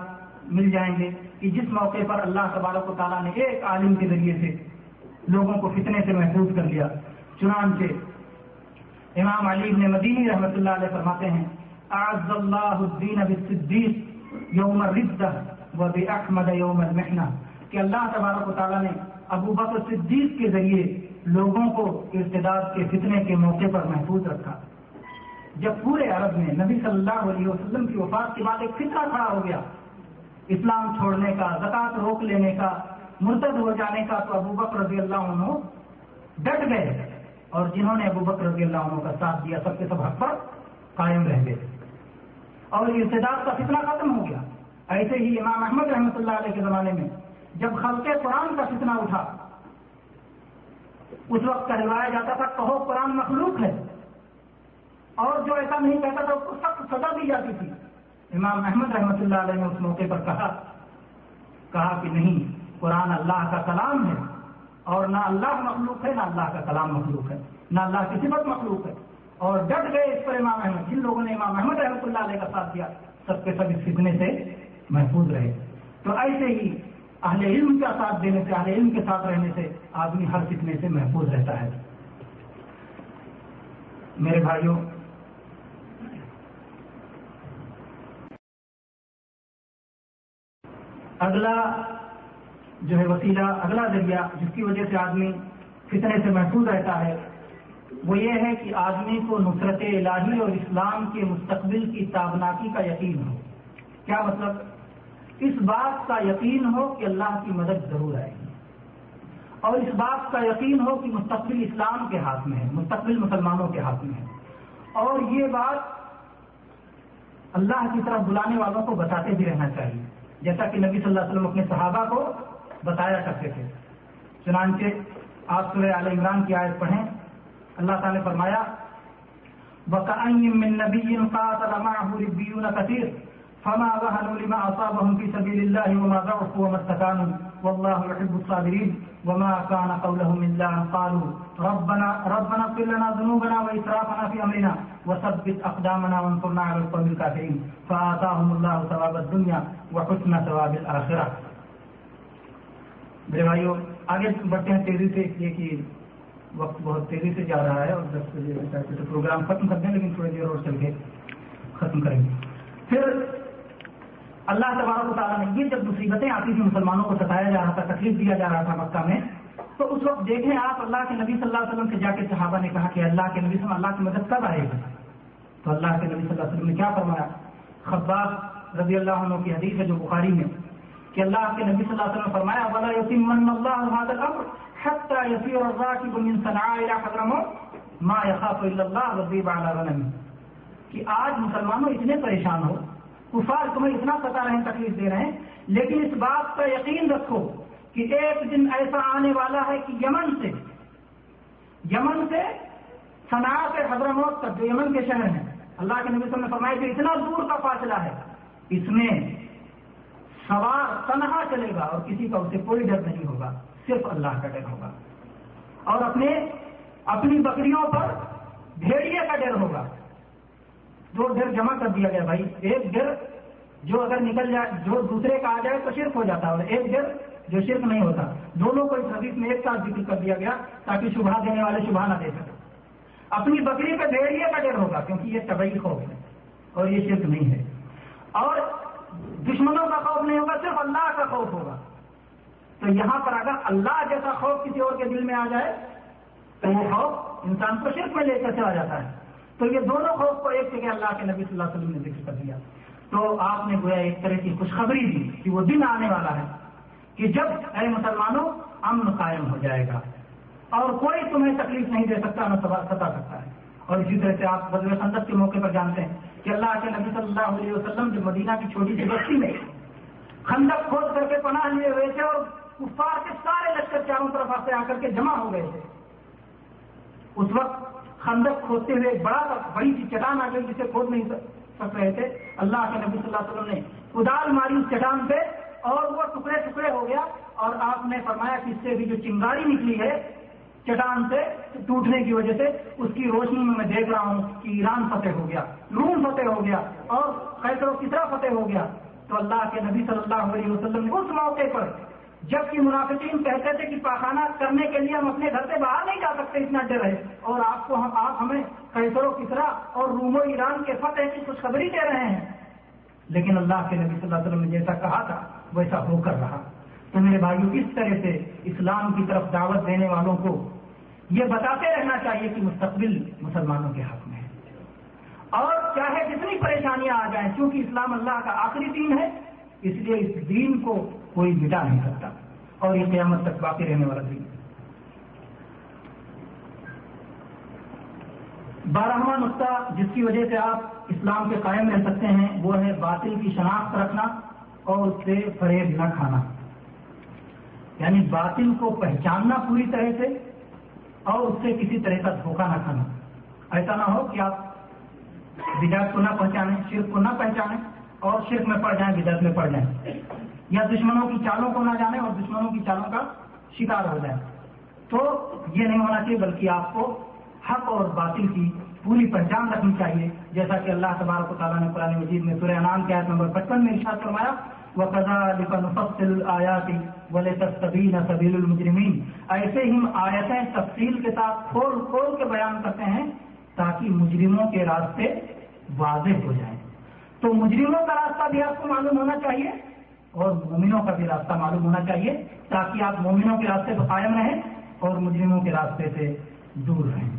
مل جائیں گے کہ جس موقع پر اللہ تبارک و تعالیٰ نے ایک عالم کے ذریعے سے لوگوں کو فتنے سے محفوظ کر لیا۔ چنانچہ امام علی نے مدینی رحمت اللہ علیہ فرماتے ہیں، اعز اللہ الدین بالصدیق یوم الردہ و باحمد یوم المحنہ. کہ اللہ تبارک و تعالیٰ نے ابو بکر صدیق کے ذریعے لوگوں کو ارتداد کے فتنے کے موقع پر محفوظ رکھا۔ جب پورے عرب میں نبی صلی اللہ علیہ وسلم کی وفات کے بعد ایک فطرہ کھڑا ہو گیا۔ اسلام چھوڑنے کا زکات روک لینے کا، مرتد ہو جانے کا تو ابو بکر رضی اللہ عنہ ڈٹ گئے اور جنہوں نے ابو بکر رضی اللہ عنہ کا ساتھ دیا، سب کے سب حق پر قائم رہ گئے۔ اور ارتداد کا فتنہ ختم ہو گیا۔ ایسے ہی امام احمد رحمۃ اللہ علیہ کے زمانے میں جب خلق قرآن کا فتنہ اٹھا، اس وقت کہلوایا جاتا تھا، کہو قرآن مخلوق ہے۔ اور جو ایسا نہیں کہتا تھا اس کو سخت سزا دی جاتی تھی۔ امام احمد رحمۃ اللہ علیہ نے اس موقع پر کہا کہا کہ نہیں، قرآن اللہ کا کلام ہے اور نہ اللہ مخلوق ہے، نہ اللہ کا کلام مخلوق ہے، نہ اللہ کی صفت مخلوق ہے۔ اور ڈٹ گئے اس پر امام احمد۔ جن لوگوں نے امام احمد رحمۃ اللہ علیہ کا ساتھ دیا، سب کے سب اس فتنے سے محفوظ رہے۔ تو ایسے ہی اہل علم کا ساتھ دینے سے، اہل علم کے ساتھ رہنے سے آدمی ہر فتنے سے محفوظ رہتا ہے۔ میرے بھائیوں اگلا جو ہے وسیلہ، اگلا ذریعہ جس کی وجہ سے آدمی فتنے سے محفوظ رہتا ہے، وہ یہ ہے کہ آدمی کو نصرت الہی اور اسلام کے مستقبل کی تابناکی کا یقین ہو۔ کیا مطلب؟ اس بات کا یقین ہو کہ اللہ کی مدد ضرور آئے گی۔ اور اس بات کا یقین ہو کہ مستقبل اسلام کے ہاتھ میں ہے، مستقبل مسلمانوں کے ہاتھ میں ہے۔ اور یہ بات اللہ کی طرف بلانے والوں کو بتاتے بھی رہنا چاہیے۔ جیسا کہ نبی صلی اللہ علیہ وسلم اپنے صحابہ کو بتایا کرتے تھے۔ چنانچہ آپ سورہ عال عمران کی آیت پڑھیں۔ اللہ تعالیٰ نے فرمایا من نبی قاتل معه ربيون كثير فما وهنوا لما أصابهم في سبيل الله وما ضعفوا وما استكانوا والله يحب الصابرين وما كان قولهم إلا أن قالوا ربنا ربنا اغفر لنا ذنوبنا وإسرافنا في أمرنا وثبت أقدامنا وانصرنا على القوم الكافرين فآتاهم الله ثواب الدنيا وحسن ثواب الآخرة. میرے بھائیو، آگے بڑھتے ہیں تیزی سے اس لیے کہ وقت بہت تیزی سے جا رہا ہے اور دس بجے تو پروگرام ختم کر دیں، لیکن تھوڑی دیر اور چل کے ختم کریں گے۔ پھر اللہ تبارک و تعالیٰ نے یہ جب مصیبتیں آتی تھیں مسلمانوں کو ستایا جا رہا تھا، تکلیف دیا جا رہا تھا مکہ میں، تو اس وقت دیکھیں آپ اللہ کے نبی صلی اللہ علیہ وسلم سے جا کے صحابہ نے کہا کہ اللہ کے نبی صلی اللہ کی مدد کب آئے گا؟ تو اللہ کے نبی صلی اللہ علیہ وسلم نے کیا فرمایا؟ خباب رضی اللہ عنہ کی حدیث ہے جو بخاری میں، کہ اللہ کے نبی صلی اللہ علیہ وسلم فرمایا، ولا یتیم اللہ هذا الامر حتى يسير الراكب من صنعاء الى حضرموت ما يخاف الا الله وذيب على کہ آج مسلمانوں اتنے پریشان ہو کفار تمہیں اتنا پتا رہے تکلیف دے رہے ہیں۔ لیکن اس بات کا یقین رکھو کہ ایک دن ایسا آنے والا ہے کہ یمن سے یمن سے سنا سے حضرموت تک، جو یمن کے شہر ہیں۔ اللہ کے نبی صلی اللہ علیہ وسلم نے فرمایا کہ اتنا دور کا فاصلہ ہے، اس میں سوار تنہا چلے گا اور کسی کا اسے کوئی ڈر نہیں ہوگا، صرف اللہ کا ڈر ہوگا۔ اور اپنے، اپنی بکریوں پر بھیڑیے کا ڈر ہوگا۔ دو ڈر جمع کر دیا گیا بھائی۔ ایک ڈر جو اگر نکل جائے، جو دوسرے کا آ جائے تو شرک ہو جاتا ہے، اور ایک ڈر جو شرک نہیں ہوتا۔ دونوں کو اس حدیث میں ایک ساتھ ذکر کر دیا گیا تاکہ شبہ دینے والے شبہ نہ دے سکے اپنی بکری پہ بھیڑیے کا ڈر ہوگا، کیونکہ یہ طبعی خوف ہے اور یہ شرک نہیں ہے۔ اور دشمنوں کا خوف نہیں ہوگا، صرف اللہ کا خوف ہوگا۔ تو یہاں پر اگر اللہ جیسا خوف کسی اور کے دل میں آ جائے، تو وہ خوف انسان کو شرک میں لے کر چلا جاتا ہے۔ تو یہ دونوں خوف کو ایک جگہ اللہ کے نبی صلی اللہ علیہ وسلم نے ذکر کر دیا۔ تو آپ نے گویا ایک طرح کی خوشخبری دی کہ وہ دن آنے والا ہے کہ جب اے مسلمانوں امن قائم ہو جائے گا اور کوئی تمہیں تکلیف نہیں دے سکتا، نہ ستا سکتا ہے۔ اور اسی طرح سے آپ بدل خندق کے موقع پر جانتے ہیں کہ اللہ کے نبی صلی اللہ علیہ وسلم جو مدینہ کی چھوٹی سی بستی میں خندق کھود کر کے پناہ لیے ہوئے تھے اور کفار کے سارے لشکر چاروں طرف سے آ کر کے جمع ہو گئے تھے۔ اس وقت خندق کھودتے ہوئے بڑا بڑی سی چٹان آ گئی جسے کھود نہیں سک رہے تھے۔ اللہ کے نبی صلی اللہ علیہ وسلم نے کدال ماری اس چٹان پہ اور وہ ٹکڑے ٹکڑے ہو گیا۔ اور آپ نے فرمایا کہ اس سے بھی جو چنگاری نکلی ہے چٹان سے ٹوٹنے کی وجہ سے، اس کی روشنی میں میں دیکھ رہا ہوں کہ ایران فتح ہو گیا، روم فتح ہو گیا اور خیسر و کترا فتح ہو گیا۔ تو اللہ کے نبی صلی اللہ علیہ وسلم نے اس موقع پر جبکہ منافقین کہتے تھے کہ پاخانہ کرنے کے لیے ہم اپنے گھر سے باہر نہیں جا سکتے، اتنا ڈر ہے۔ اور آپ کو ہم آپ ہمیں قیصر و کسرا اور روم و ایران کے فتح کی خوشخبری دے رہے ہیں۔ لیکن اللہ کے نبی صلی اللہ علیہ وسلم نے جیسا کہا تھا، ویسا ہو کر رہا۔ تو میرے بھائیوں اس طرح سے اسلام کی طرف دعوت دینے والوں کو یہ بتاتے رہنا چاہیے کہ مستقبل مسلمانوں کے حق میں ہے۔ اور چاہے جتنی پریشانیاں آ جائیں کیونکہ اسلام اللہ کا آخری دین ہے، اس لیے اس دین کو کوئی مٹا نہیں سکتا۔ اور یہ قیامت تک باقی رہنے والا دین بارہواں نقطہ جس کی وجہ سے آپ اسلام کے قائم رہ سکتے ہیں، وہ ہے باطل کی شناخت رکھنا اور اس سے فریب نہ کھانا۔ یعنی باطل کو پہچاننا پوری طرح سے اور اس سے کسی طرح کا دھوکہ نہ کھانا۔ ایسا نہ ہو کہ آپ بدعت کو نہ پہچانیں، شرک کو نہ پہچانیں اور شرک میں پڑ جائیں، بدعت میں پڑ جائیں۔ یا دشمنوں کی چالوں کو نہ جانیں اور دشمنوں کی چالوں کا شکار ہو جائیں تو یہ نہیں ہونا چاہیے بلکہ آپ کو حق اور باطل کی پوری پہچان رکھنی چاہیے۔ جیسا کہ اللہ تبارک و تعالیٰ نے قرآن مجید میں سورہ انعام کے آیت نمبر پچپن میں ارشاد فرمایا سبیل المجرمین ایسے ہی آیتیں تفصیل کے ساتھ کھول کھول کے بیان کرتے ہیں تاکہ مجرموں کے راستے واضح ہو جائیں۔ تو مجرموں کا راستہ بھی آپ کو معلوم ہونا چاہیے۔ اور مومنوں کا بھی راستہ معلوم ہونا چاہیے تاکہ آپ مومنوں کے راستے پر قائم رہیں اور مجرموں کے راستے سے دور رہیں۔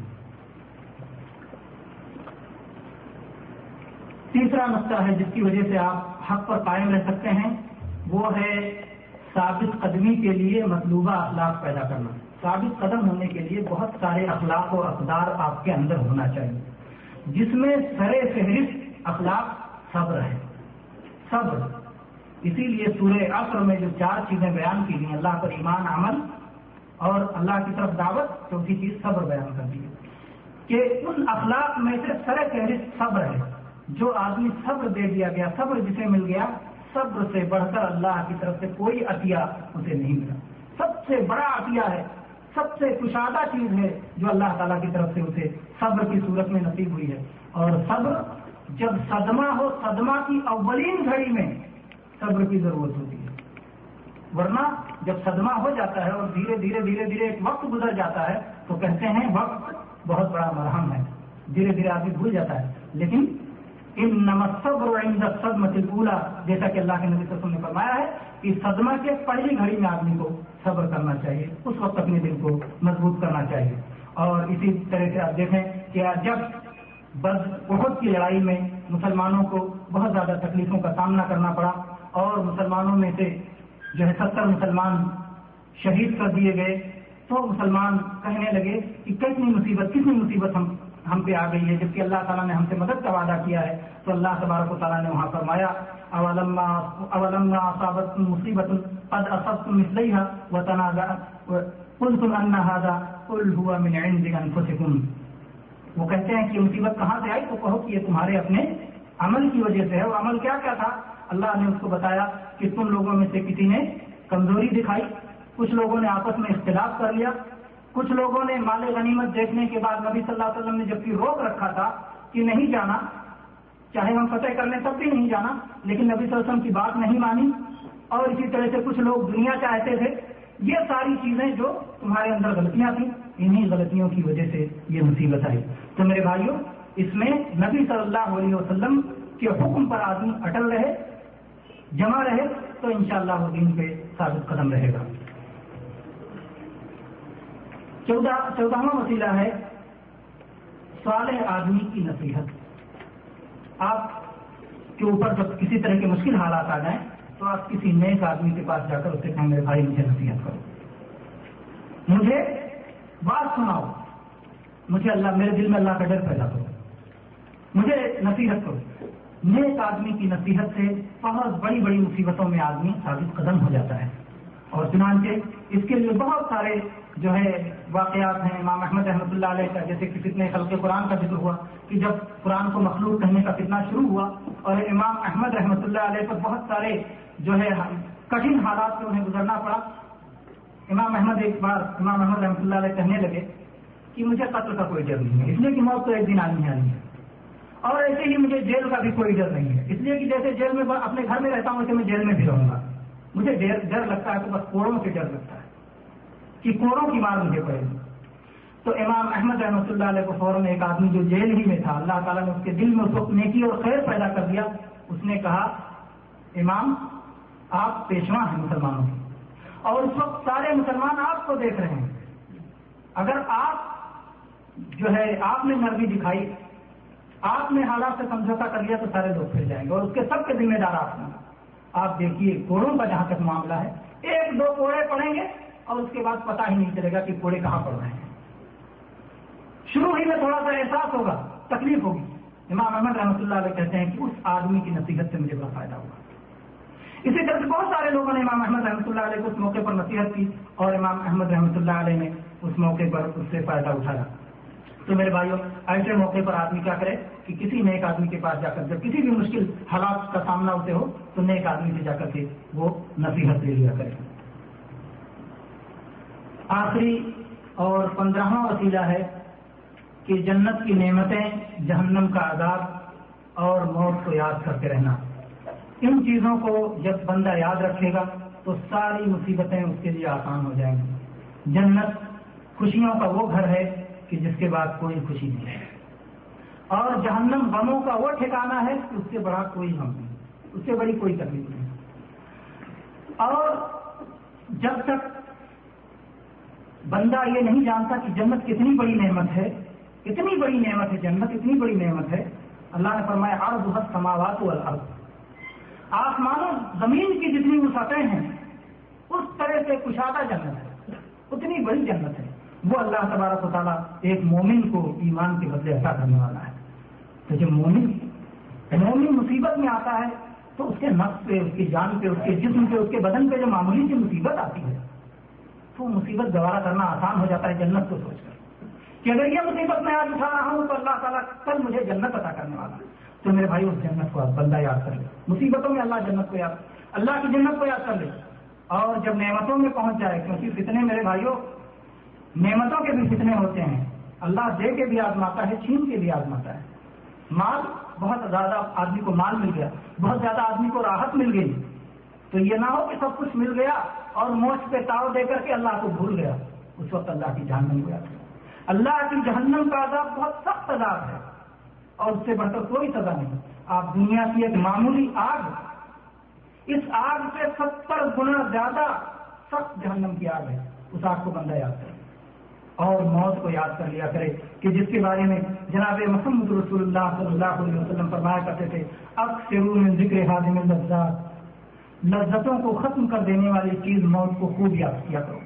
تیسرا نقطہ ہے جس کی وجہ سے آپ حق پر قائم رہ سکتے ہیں، وہ ہے ثابت قدمی کے لیے مطلوبہ اخلاق پیدا کرنا۔ ثابت قدم ہونے کے لیے بہت سارے اخلاق و اقدار آپ کے اندر ہونا چاہیے، جس میں سر فہرست اخلاق صبر ہے۔ صبر۔ اسی لیے سورہ عصر میں جو چار چیزیں بیان کی گئی اللہ پر ایمان عمل اور اللہ کی طرف دعوت، چوتھی چیز صبر بیان کر دی کہ ان اخلاق میں سے سر فہرست صبر ہے۔ جو آدمی صبر دے دیا گیا، صبر جسے مل گیا، صبر سے بڑھ کر اللہ کی طرف سے کوئی عطیہ اسے نہیں ملا۔ سب سے بڑا عطیہ ہے، سب سے کشادہ چیز ہے جو اللہ تعالیٰ کی طرف سے اسے صبر کی صورت میں نصیب ہوئی ہے۔ اور صبر جب صدمہ ہو، صدمہ کی اولین گھڑی میں صبر کی ضرورت ہوتی ہے۔ ورنہ جب صدمہ ہو جاتا ہے اور دھیرے دھیرے دھیرے دھیرے ایک وقت گزر جاتا ہے تو کہتے ہیں وقت بہت بڑا مرہم ہے۔ دھیرے دھیرے آدمی بھول جاتا ہے۔ لیکن ان نمت عند صدمہ اولا جیسا کہ اللہ کے نبی صلی اللہ علیہ وسلم نے فرمایا ہے کہ صدمہ کے پہلی گھڑی میں آدمی کو صبر کرنا چاہیے، اس وقت اپنے دل کو مضبوط کرنا چاہیے۔ اور اسی طرح سے آپ دیکھیں کہ جب بد بہت کی لڑائی میں مسلمانوں کو بہت زیادہ تکلیفوں کا سامنا کرنا پڑا اور مسلمانوں میں سے جو ہے ستر مسلمان شہید کر دیے گئے، تو مسلمان کہنے لگے کہ کتنی مصیبت کتنی مصیبت ہم ہم پہ آ گئی ہے، جبکہ اللہ تعالیٰ نے ہم سے مدد کا وعدہ کیا ہے۔ تو اللہ تبارک و تعالیٰ نے وہاں فرمایا، اولما صابت مصیبت قد اصبتم مثلیها وتنازع، قلتم ان هذا قل هو من عند انفسكم وہ کہتے ہیں کہ مصیبت کہاں سے آئی؟ تو کہو کہ یہ تمہارے اپنے عمل کی وجہ سے ہے۔ وہ عمل کیا کیا تھا؟ اللہ نے اس کو بتایا کہ تم لوگوں میں سے کسی نے کمزوری دکھائی، کچھ لوگوں نے آپس میں اختلاف کر لیا، کچھ لوگوں نے مال غنیمت دیکھنے کے بعد نبی صلی اللہ علیہ وسلم نے جبکہ روک رکھا تھا کہ نہیں جانا، چاہے ہم فتح کر لیں تب بھی نہیں جانا، لیکن نبی صلی اللہ علیہ وسلم کی بات نہیں مانی اور اسی طرح سے کچھ لوگ دنیا چاہتے تھے۔ یہ ساری چیزیں جو تمہارے اندر غلطیاں تھیں انہی غلطیوں کی وجہ سے یہ مصیبت آئی۔ تو میرے بھائیوں اس میں نبی صلی اللہ علیہ وسلم کے حکم پر آدمی اٹل رہے۔ جمع رہے تو انشاءاللہ وہ دین پہ ثابت قدم رہے گا۔ چودہ چودہواں وسیلہ ہے صالح آدمی کی نصیحت۔ آپ کے اوپر جب کسی طرح کے مشکل حالات آ جائیں تو آپ کسی نیک آدمی کے پاس جا کر اس سے کہیں میرے بھائی مجھے نصیحت کرو۔ مجھے بات سناؤ۔ مجھے اللہ میرے دل میں اللہ کا ڈر پیدا کرو۔ مجھے نصیحت کرو۔ نیک آدمی کی نصیحت سے بہت بڑی بڑی مصیبتوں میں آدمی ثابت قدم ہو جاتا ہے۔ اور چنانچہ اس کے لیے بہت سارے جو ہے واقعات ہیں۔ امام احمد رحمۃ اللہ علیہ کا جیسے کہ کتنے خلق قرآن کا ذکر ہوا کہ جب قرآن کو مخلوق کہنے کا کتنا شروع ہوا اور امام احمد رحمۃ اللہ علیہ کو بہت سارے جو ہے کٹھن حالات سے انہیں گزرنا پڑا۔ امام احمد ایک بار امام احمد رحمۃ اللہ علیہ کہنے لگے کہ مجھے قتل کا کوئی ڈر نہیں ہے، اس لیے کہ موت تو ایک دن آنی آنی ہے۔ اور ایسے ہی مجھے جیل کا بھی کوئی ڈر نہیں ہے۔ اس لیے کہ جیسے جیل میں اپنے گھر میں رہتا ہوں ویسے میں جیل میں بھی رہوں گا۔ مجھے ڈر لگتا ہے تو بس کوڑوں سے ڈر لگتا ہے کہ کوڑوں کی مار مجھے پڑے۔ گی تو امام احمد رحمۃ اللہ علیہ کو فوراً ایک آدمی جو جیل ہی میں تھا، اللہ تعالیٰ نے اس کے دل میں اس وقت نیکی اور خیر پیدا کر دیا۔ اس نے کہا، امام، آپ پیشوا ہیں مسلمانوں کے۔ اور اس وقت سارے مسلمان آپ کو دیکھ رہے ہیں۔ اگر آپ جو ہے، آپ نے نرمی دکھائی آپ نے حالات سے سمجھوتا کر لیا تو سارے لوگ پھر جائیں گے اور اس کے سب کے ذمہ دار آپ ہیں۔ آپ دیکھیے، کوڑوں کا جہاں تک معاملہ ہے، ایک دو کوڑے پڑیں گے اور اس کے بعد پتہ ہی نہیں چلے گا کہ کوڑے کہاں پڑ رہے ہیں۔ شروع ہی میں تھوڑا سا احساس ہوگا، تکلیف ہوگی۔ امام احمد رحمۃ اللہ علیہ کہتے ہیں کہ اس آدمی کی نصیحت سے مجھے بڑا فائدہ ہوگا اسی طرح سے بہت سارے لوگوں نے امام احمد رحمۃ اللہ علیہ کو اس موقع پر نصیحت کی اور امام احمد رحمۃ اللہ علیہ نے اس موقع پر اس سے فائدہ اٹھایا۔ تو میرے بھائیوں، ایسے موقع پر آدمی کیا کرے؟ کہ کسی نیک آدمی کے پاس جا کر جب کسی بھی مشکل حالات کا سامنا اسے ہو تو نیک آدمی سے جا کر کے وہ نصیحت لے لیا کرے۔ آخری اور پندرہواں وسیلہ ہے کہ جنت کی نعمتیں جہنم کا عذاب اور موت کو یاد کرتے رہنا۔ ان چیزوں کو جب بندہ یاد رکھے گا تو ساری مصیبتیں اس کے لیے آسان ہو جائیں گی۔ جنت خوشیوں کا وہ گھر ہے کہ جس کے بعد کوئی خوشی نہیں ہے اور جہنم غموں کا وہ ٹھکانا ہے کہ اس سے بڑا کوئی غم نہیں اس سے بڑی کوئی تکلیف نہیں اور جب تک بندہ یہ نہیں جانتا کہ جنت کتنی بڑی نعمت ہے اتنی بڑی نعمت ہے، جنت اتنی بڑی نعمت ہے، اللہ نے فرمایا ہر بہت سماوات والارض۔ آسمان و زمین کی جتنی وسعتیں ہیں، اس طرح سے کشادہ جنت ہے، اتنی بڑی جنت ہے۔ وہ اللہ تبارک و تعالیٰ ایک مومن کو ایمان کے بدلے ایسا کرنے والا ہے۔ تو جب مومن مومن مصیبت میں آتا ہے تو اس کے نفس پہ، اس کی جان پہ، اس کے جسم پہ، اس کے بدن پہ جو معمولی سی مصیبت آتی ہے، تو مصیبت گوارا کرنا آسان ہو جاتا ہے، جنت کو سوچ کر۔ کہ اگر یہ مصیبت میں آج اٹھا رہا ہوں تو اللہ تعالیٰ کل مجھے جنت عطا کرنے والا تو میرے بھائی، اس جنت کو بندہ یاد کر لے مصیبتوں میں اللہ جنت کو یاد، اللہ کی جنت کو یاد کر لے اور جب نعمتوں میں پہنچ جائے، کیونکہ فتنے میرے بھائیوں نعمتوں کے بھی فتنے ہوتے ہیں۔ اللہ دے کے بھی آزماتا ہے، چھین کے بھی آزماتا ہے۔ مال بہت زیادہ آدمی کو مال مل گیا، بہت زیادہ آدمی کو راحت مل گئی۔ تو یہ نہ ہو کہ سب کچھ مل گیا اور موچ پہ تاؤ دے کر کے اللہ کو بھول گیا۔ اس وقت اللہ کی جان نہیں گیا اللہ کی جہنم کا عذاب بہت سخت عذاب ہے اور اس سے بڑھ کر کوئی سزا نہیں۔ آپ دنیا کی ایک معمولی آگ، اس آگ سے ستر گنا زیادہ سخت جہنم کی آگ ہے۔ اس آگ کو بندہ یاد کرے۔ اور موت کو یاد کر لیا کرے کہ جس کے بارے میں جناب محمد رسول اللہ صلی اللہ علیہ وسلم فرمایا کرتے تھے اب سے ذکر حاضم لذات لذتوں کو ختم کر دینے والی چیز موت کو خوب یاد کیا کرو۔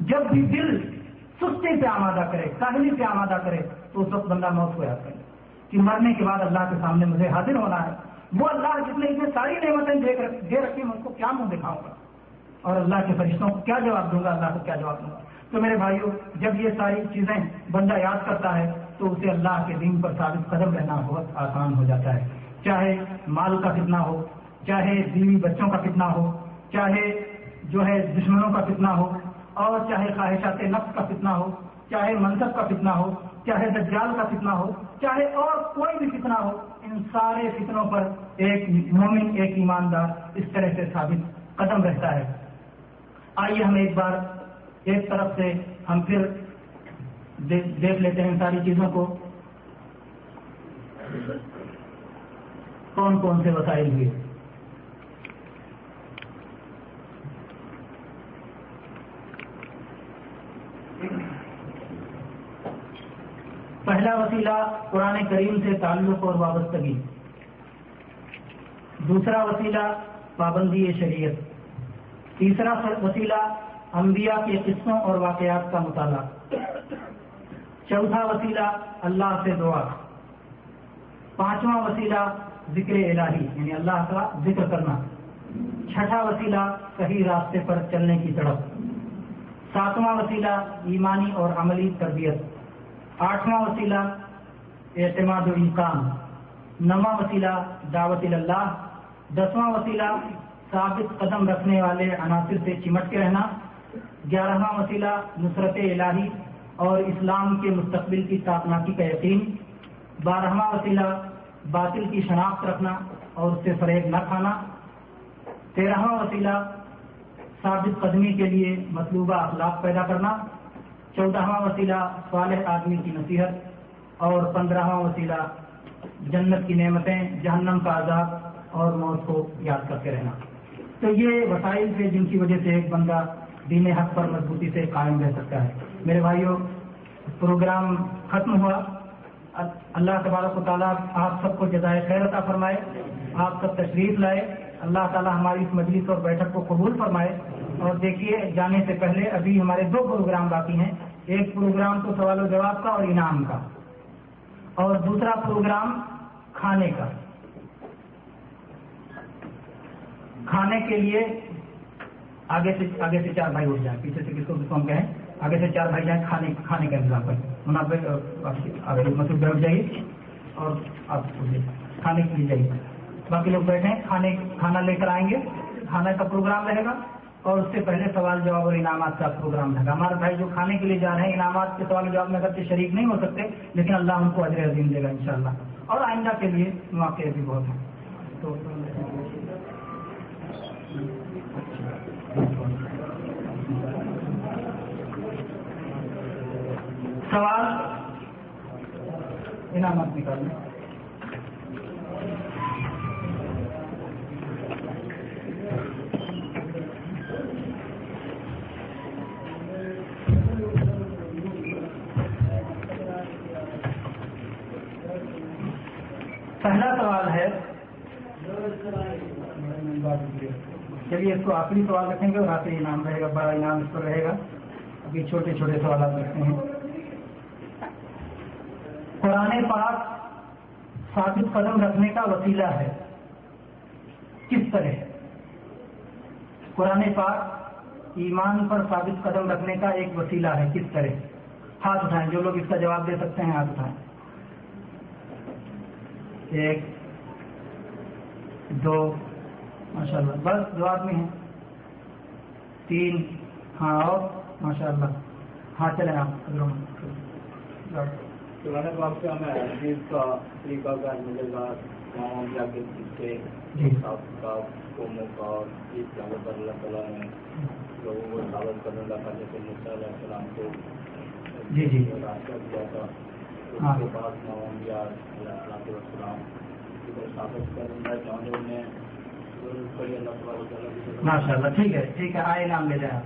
جب بھی دل سستی سے آمادہ کرے کاہلی سے آمادہ کرے، تو اس وقت بندہ موت کو یاد کرے۔ کہ مرنے کے بعد اللہ کے سامنے مجھے حاضر ہونا ہے۔ وہ اللہ جس نے اتنے ساری نعمتیں دے رکھی میں اس کو کیا منہ دکھاؤں گا؟ اور اللہ کے فرشتوں کو کیا جواب دوں گا؟ اللہ کو کیا جواب دوں گا؟ تو میرے بھائیوں جب یہ ساری چیزیں بندہ یاد کرتا ہے، تو اسے اللہ کے دین پر ثابت قدم رہنا بہت آسان ہو جاتا ہے۔ چاہے مال کا کتنا ہو، چاہے بیوی بچوں کا کتنا ہو، چاہے جو ہے دشمنوں کا کتنا ہو، اور چاہے خواہشات نفس کا فتنہ ہو، چاہے منصب کا فتنہ ہو، چاہے دجال کا فتنہ ہو، چاہے اور کوئی بھی فتنہ ہو، ان سارے فتنوں پر ایک مومن، ایک ایماندار اس طرح سے ثابت قدم رہتا ہے۔ آئیے ہم ایک بار ایک طرف سے ہم پھر دیکھ لیتے ہیں ساری چیزوں کو۔ کون کون سے وسائل ہوئے؟ پہلا وسیلہ قرآن کریم سے تعلق اور وابستگی۔ دوسرا وسیلہ پابندی شریعت۔ تیسرا وسیلہ انبیاء کے قصوں اور واقعات کا مطالعہ۔ چوتھا وسیلہ اللہ سے دعا۔ پانچواں وسیلہ ذکر الہی یعنی اللہ کا ذکر کرنا۔ چھٹا وسیلہ صحیح راستے پر چلنے کی طرف ساتواں وسیلہ ایمانی اور عملی تربیت۔ آٹھواں وسیلہ اعتماد الامکان نواں وسیلہ دعوت اللہ دسواں وسیلہ ثابت قدم رکھنے والے عناصر سے چمٹ کے رہنا۔ گیارہواں وسیلہ نصرت الہی اور اسلام کے مستقبل کی تاپناکی کا یقین بارہواں وسیلہ باطل کی شناخت رکھنا اور اس سے فریب نہ کھانا، تیرہواں وسیلہ ثابت قدمی کے لیے مطلوبہ اخلاق پیدا کرنا، چودہواں وسیلہ صالح آدمی کی نصیحت اور پندرہواں وسیلہ جنت کی نعمتیں جہنم کا عذاب اور موت کو یاد کرتے رہنا۔ تو یہ وسائل تھے جن کی وجہ سے ایک بندہ دین حق پر مضبوطی سے قائم رہ سکتا ہے۔ میرے بھائیوں پروگرام ختم ہوا۔ اللہ تبارک و تعالیٰ آپ سب کو جزائے خیر عطا فرمائے، آپ سب تشریف لائے۔ اللہ تعالی ہماری اس مجلس اور بیٹھک کو قبول فرمائے۔ اور دیکھیے، جانے سے پہلے ابھی ہمارے دو پروگرام باقی ہیں۔ ایک پروگرام تو سوال و جواب کا اور انعام کا۔ اور دوسرا پروگرام کھانے کا۔ کھانے کے لیے آگے سے آگے سے چار بھائی اٹھ جائیں۔ پیچھے سے کس کو کس کو ہم کہیں؟ آگے سے چار بھائی جائیں، کھانے کھانے کا انتظام کریں۔ مناسب مسجد بیٹھ جائیے اور آپ کھانے کے لیے جائیے۔ باقی لوگ بیٹھے ہیں، کھانے کھانا لے کر آئیں گے۔ کھانے کا پروگرام رہے گا۔ اور اس سے پہلے سوال جواب اور انعامات کا پروگرام رہے گا۔ ہمارے بھائی جو کھانے کے لیے جا رہے ہیں، انعامات کے سوال جواب میں اگر شریک نہیں ہو سکتے، لیکن اللہ ان کو اجر عظیم دے گا انشاءاللہ۔ اور آئندہ کے لیے مواقع بھی بہت ہیں۔ تو سوال؟ انعامات نکالنے پہلا سوال ہے، چلیے اس کو آخری سوال رکھیں گے اور آخری انعام رہے گا، بڑا انعام اس پر رہے گا۔ ابھی چھوٹے چھوٹے سوالات رکھتے ہیں۔ قرآن پاک ثابت قدم رکھنے کا وسیلہ ہے۔ کس طرح؟ قرآن پاک ایمان پر ثابت قدم رکھنے کا ایک وسیلہ ہے۔ کس طرح؟ ہاتھ اٹھائیں، جو لوگ اس کا جواب دے سکتے ہیں، ہاتھ اٹھائیں۔ ایک، دو ماشاء اللہ بس، دو آدمی ہیں۔ تین ہاں اور ماشاء اللہ ہاں چلیں آپ پاک سے ہمیں حدیث کا طریقہ کار ملے گا یا کے پیچھے جی۔ کا قوموں کا اس اللہ تعالیٰ نے لوگوں کو کرنے لگا جیسے مرزا علیہ السلام کو جی جی۔ راستہ دیا تھا۔ ہاں۔ اس کے بعد علیہ السلام السلام کو ثابت کرنا اللہ تعالیٰ تعالیٰ ماشاء اللہ ٹھیک ہے ٹھیک ہے آئے نام لے جائیں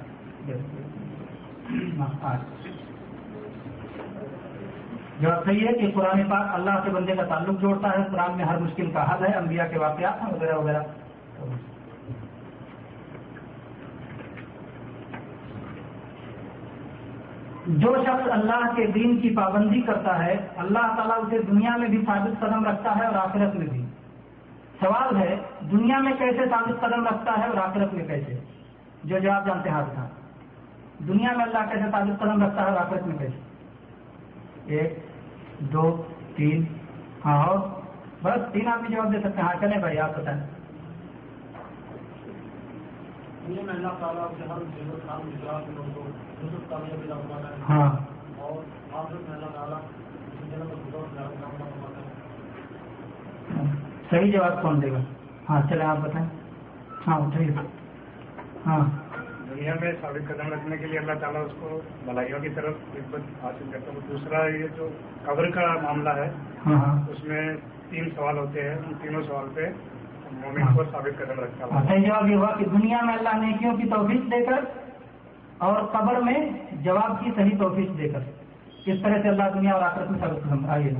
آپ صحیح ہے کہ قرآن پاک اللہ سے بندے کا تعلق جوڑتا ہے، قرآن میں ہر مشکل کا حل ہے، انبیاء کے واقعات ہیں، وغیرہ وغیرہ۔ جو شخص اللہ کے دین کی پابندی کرتا ہے، اللہ تعالیٰ اسے دنیا میں بھی ثابت قدم رکھتا ہے اور آخرت میں بھی۔ سوال ہے، دنیا میں کیسے ثابت قدم رکھتا ہے اور آخرت میں کیسے؟ جو جواب جانتے ہیں آپ کا۔ دنیا میں اللہ کیسے ثابت قدم رکھتا ہے اور آخرت میں کیسے؟ ایک۔ دو تین۔ ہاں اور بس تین بھی جواب دے سکتے ہیں۔ ہاں چلیں بھائی آپ بتائیں۔ ہاں۔ صحیح جواب کون دے گا؟ ہاں چلیں آپ بتائیں۔ ہاں اٹھائیے۔ ہاں۔ دنیا میں ثابت قدم رکھنے کے لیے اللہ تعالیٰ اس کو بھلائیوں کی طرف نسبت حاصل کرتا ہے۔ دوسرا یہ جو قبر کا معاملہ ہے ہاں۔ اس میں تین سوال ہوتے ہیں۔ ان تینوں سوال پہ مومن کو ثابت قدم رکھتا ہے۔ صحیح جواب یہ ہوا کہ دنیا میں اللہ نیکیوں کی توفیق دے کر اور قبر میں جواب کی صحیح توفیق دے کر کس طرح سے اللہ دنیا اور آخرت میں ثابت قدم آئیے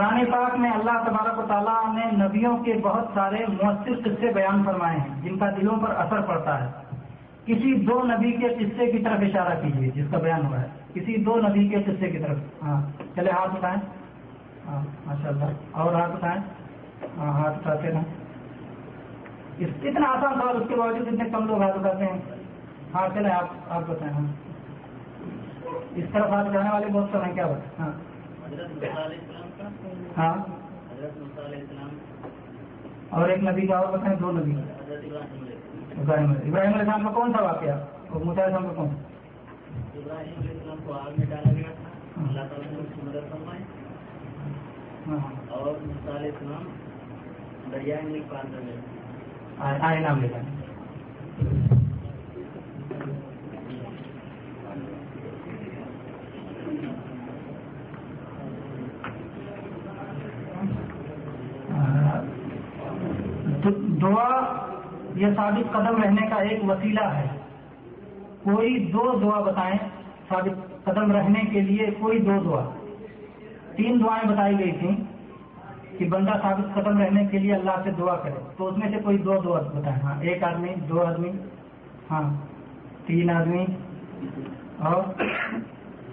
قرآن پاک میں اللہ تبارک و تعالیٰ نے نبیوں کے بہت سارے مؤثر قصے بیان فرمائے ہیں، جن کا دلوں پر اثر پڑتا ہے۔ کسی دو نبی کے قصے کی طرف اشارہ کیجیے، جس کا بیان ہوا ہے۔ کسی دو نبی کے قصے کی طرف۔ ہاں چلے ہاتھ اٹھائیں۔ ہاں ماشاء اللہ اور ہاتھ اٹھائیں۔ ہاں ہاتھ اٹھاتے رہیں اس اتنا آسان سوال اس کے باوجود اتنے کم لوگ ہاتھ اٹھاتے ہیں۔ ہاں چلے آپ آپ بتائیں ہاں۔ اس طرف ہاتھ اٹھانے والے بہت سارے ہیں، کیا بات؟ ہاں۔ ہاں اور ایک نبی کا اور بتائیں دو نبی۔ ابراہیم علیہ السلام۔ ابراہیم علیہ- السلام۔ کا کون سا واقعہ؟ اور موسیٰ علیہ السلام کا کون؟ ابراہیم علیہ السلام کو آگ میں ڈالا گیا تھا۔ اللہ تعالیٰ نے اس کی مدد فرمائی۔ ہاں۔ اور موسیٰ علیہ السلام دریائے میں پار کر گئے۔ آئے نام لے جائیں د- دعا یہ ثابت قدم رہنے کا ایک وسیلہ ہے۔ کوئی دو دعا بتائیں، ثابت قدم رہنے کے لیے کوئی دو دعا۔ تین دعائیں بتائی گئی تھیں کہ بندہ ثابت قدم رہنے کے لیے اللہ سے دعا کرے۔ تو اس میں سے کوئی دو دعا بتائیں۔ ہاں ایک آدمی، دو آدمی۔ ہاں تین آدمی۔ اور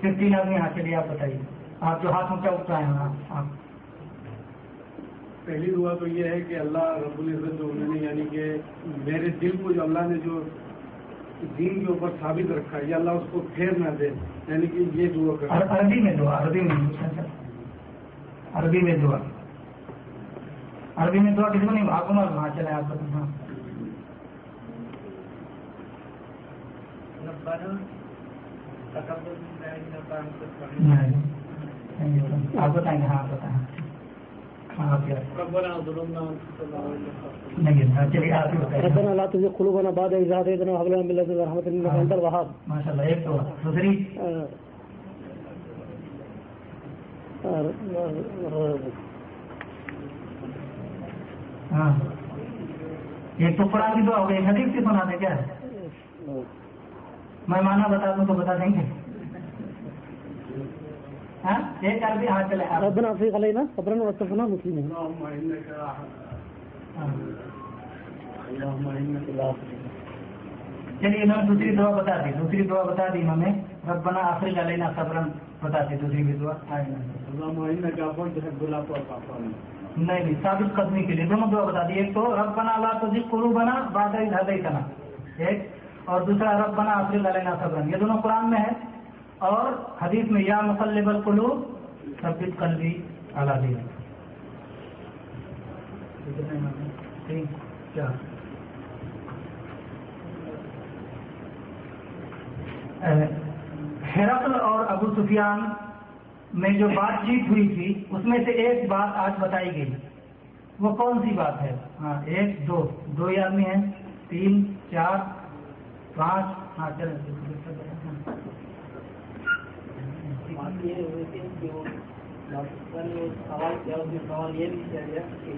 صرف تین آدمی ہاں چلیے آپ بتائیے۔ آپ جو ہاتھ اونچا اٹھائے ہیں ہاں پہلی دعا تو یہ ہے کہ اللہ رب العزت جو انہوں نے یعنی کہ میرے دل کو جو اللہ نے جو دین کے اوپر ثابت رکھا ہے یہ اللہ اس کو پھیر نہ دے یعنی کہ یہ دعا کر عر- عربی میں دعا عربی میں عربی میں دعا عربی میں دعا کسی کو نہیں آپ کو معلوم ہاں چلے آپ ہاں آپ بتائیں گے ہاں آپ بتائیں ربنا لا تزغ قلوبنا بعد إذ هديتنا وهب لنا من لدنك رحمة إنك أنت الوهاب. ماشاء اللہ ایک دعا دوسری۔ ہاں۔ ایک تو قرآن کی دعا ہو گئی حدیث کی سنا دیں کیا میں مانا بتا دوں تو بتا دیں گے۔ ایک عربی ربنا افرغ علينا. صبرا وتوفنا مسلمين. اللهم انك۔ اللهم انك لا چلیے نے دوسری دعا بتا دی. دوسری دعا بتا دی انہوں نے. ربنا آخری علینا صبرن بتا دی دوسری بھی دعا۔ اللهم انك عفو تحب العفو فاعف عنا. نہیں نہیں ثابت قدمی کے لیے دونوں دعا بتا دی. ایک تو رب بنا اللہ تو قلو بنا بادہ ہدئی کنا ایک اور دوسرا رب بنا آخری علینا صبرن یہ دونوں قرآن میں ہے اور حدیث میں یا مقلب القلوب، ثبت قلبی اعلیٰ دی تین چار ہرقل اور ابو سفیان میں جو بات چیت ہوئی تھی، اس میں سے ایک بات آج بتائی گئی۔ وہ کون سی بات ہے؟ ہاں ایک، دو۔ دو ہی آدمی ہیں۔ تین، چار، پانچ۔ ہاں چلیں۔ بات یہ ہوئی تھی کہ وہ ڈاکٹر نے سوال کیا اس میں سوال یہ بھی کیا گیا کہ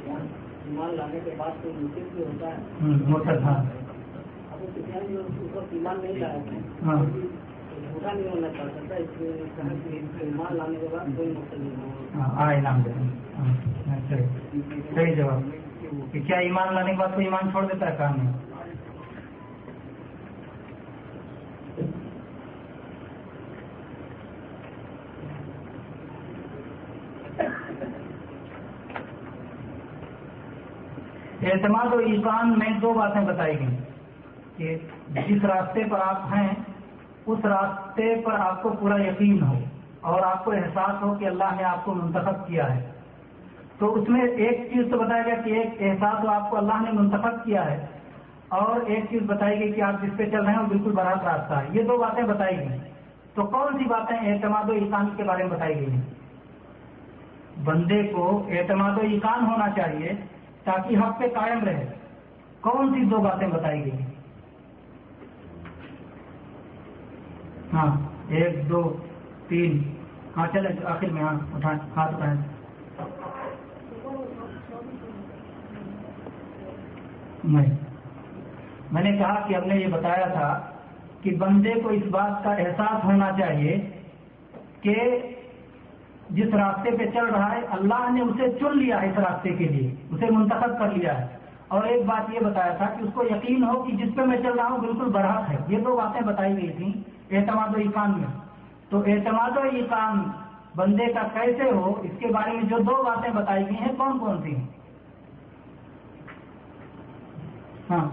ایمان لانے کے بعد کوئی مشکل بھی ہوتا ہے؟ ہوں، مرتد اب وہ کتنا بھی اس وقت ایمان نہیں لایا تھا جھوٹا نہیں ہونا چاہتا تھا اس لیے کہا کہ ایمان لانے کے بعد کوئی مشکل نہیں ہوگا آ انعام دے دیں صحیح صحیح جواب۔ کہ کیا ایمان لانے کے بعد کوئی ایمان چھوڑ دیتا ہے؟ کام میں اعتماد و ایمان میں دو باتیں بتائی گئی کہ جس راستے پر آپ ہیں، اس راستے پر آپ کو پورا یقین ہو اور آپ کو احساس ہو کہ اللہ نے آپ کو منتخب کیا ہے۔ تو اس میں ایک چیز تو بتایا گیا کہ ایک احساس ہو آپ کو اللہ نے منتخب کیا ہے اور ایک چیز بتائی گئی کہ آپ جس پہ چل رہے ہیں وہ بالکل برات راستہ ہے۔ یہ دو باتیں بتائی گئی تو کون سی باتیں اعتماد و ایقان کے بارے میں بتائی گئی ہیں؟ بندے کو اعتماد و ایقان ہونا چاہیے تاکہ حق پہ قائم رہے۔ کون سی دو باتیں بتائی گئی؟ ہاں ایک، دو، تین۔ ہاں چلے، آخر میں ہاں اٹھائیں، ہاتھ اٹھائیں۔ نہیں۔ میں نے کہا کہ ہم نے یہ بتایا تھا کہ بندے کو اس بات کا احساس ہونا چاہیے کہ جس راستے پہ چل رہا ہے، اللہ نے اسے چن لیا ہے اس راستے کے لیے، اسے منتخب کر لیا ہے۔ اور ایک بات یہ بتایا تھا کہ اس کو یقین ہو کہ جس پہ میں چل رہا ہوں بالکل برحق ہے۔ یہ دو باتیں بتائی گئی تھیں اعتماد و ایقان میں۔ تو اعتماد و ایقان بندے کا کیسے ہو، اس کے بارے میں جو دو باتیں بتائی گئی ہیں، کون کون سی ہیں؟ ہاں۔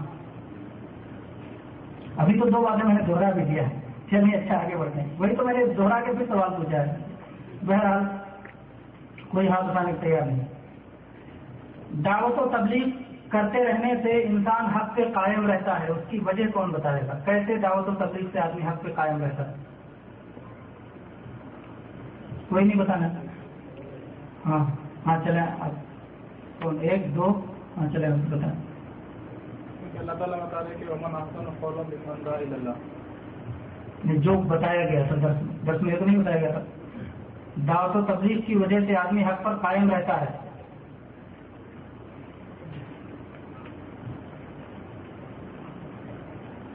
ابھی تو دو باتیں میں نے دوہرا بھی دیا ہے۔ چلیے اچھا آگے بڑھتے ہیں۔ وہی تو میں نے دوہرا کے پھر سوال پوچھا ہے۔ بہرحال کوئی ہاتھ اٹھانے کو تیار نہیں۔ دعوت و تبلیغ کرتے رہنے سے انسان حق پہ قائم رہتا ہے اس کی وجہ کون بتائے گا؟ کیسے دعوت و تبلیغ سے آدمی حق پہ قائم رہتا ہے؟ کوئی نہیں بتانا۔ ہاں ہاں آپ کون ایک دو ہاں چلیں بتائیں۔ اللہ تعالیٰ بتا رہے کہ امن جو بتایا گیا تھا درس میں درس میں یہ تو نہیں بتایا گیا تھا۔ دعوت و تبلیغ کی وجہ سے آدمی حق پر قائم رہتا ہے۔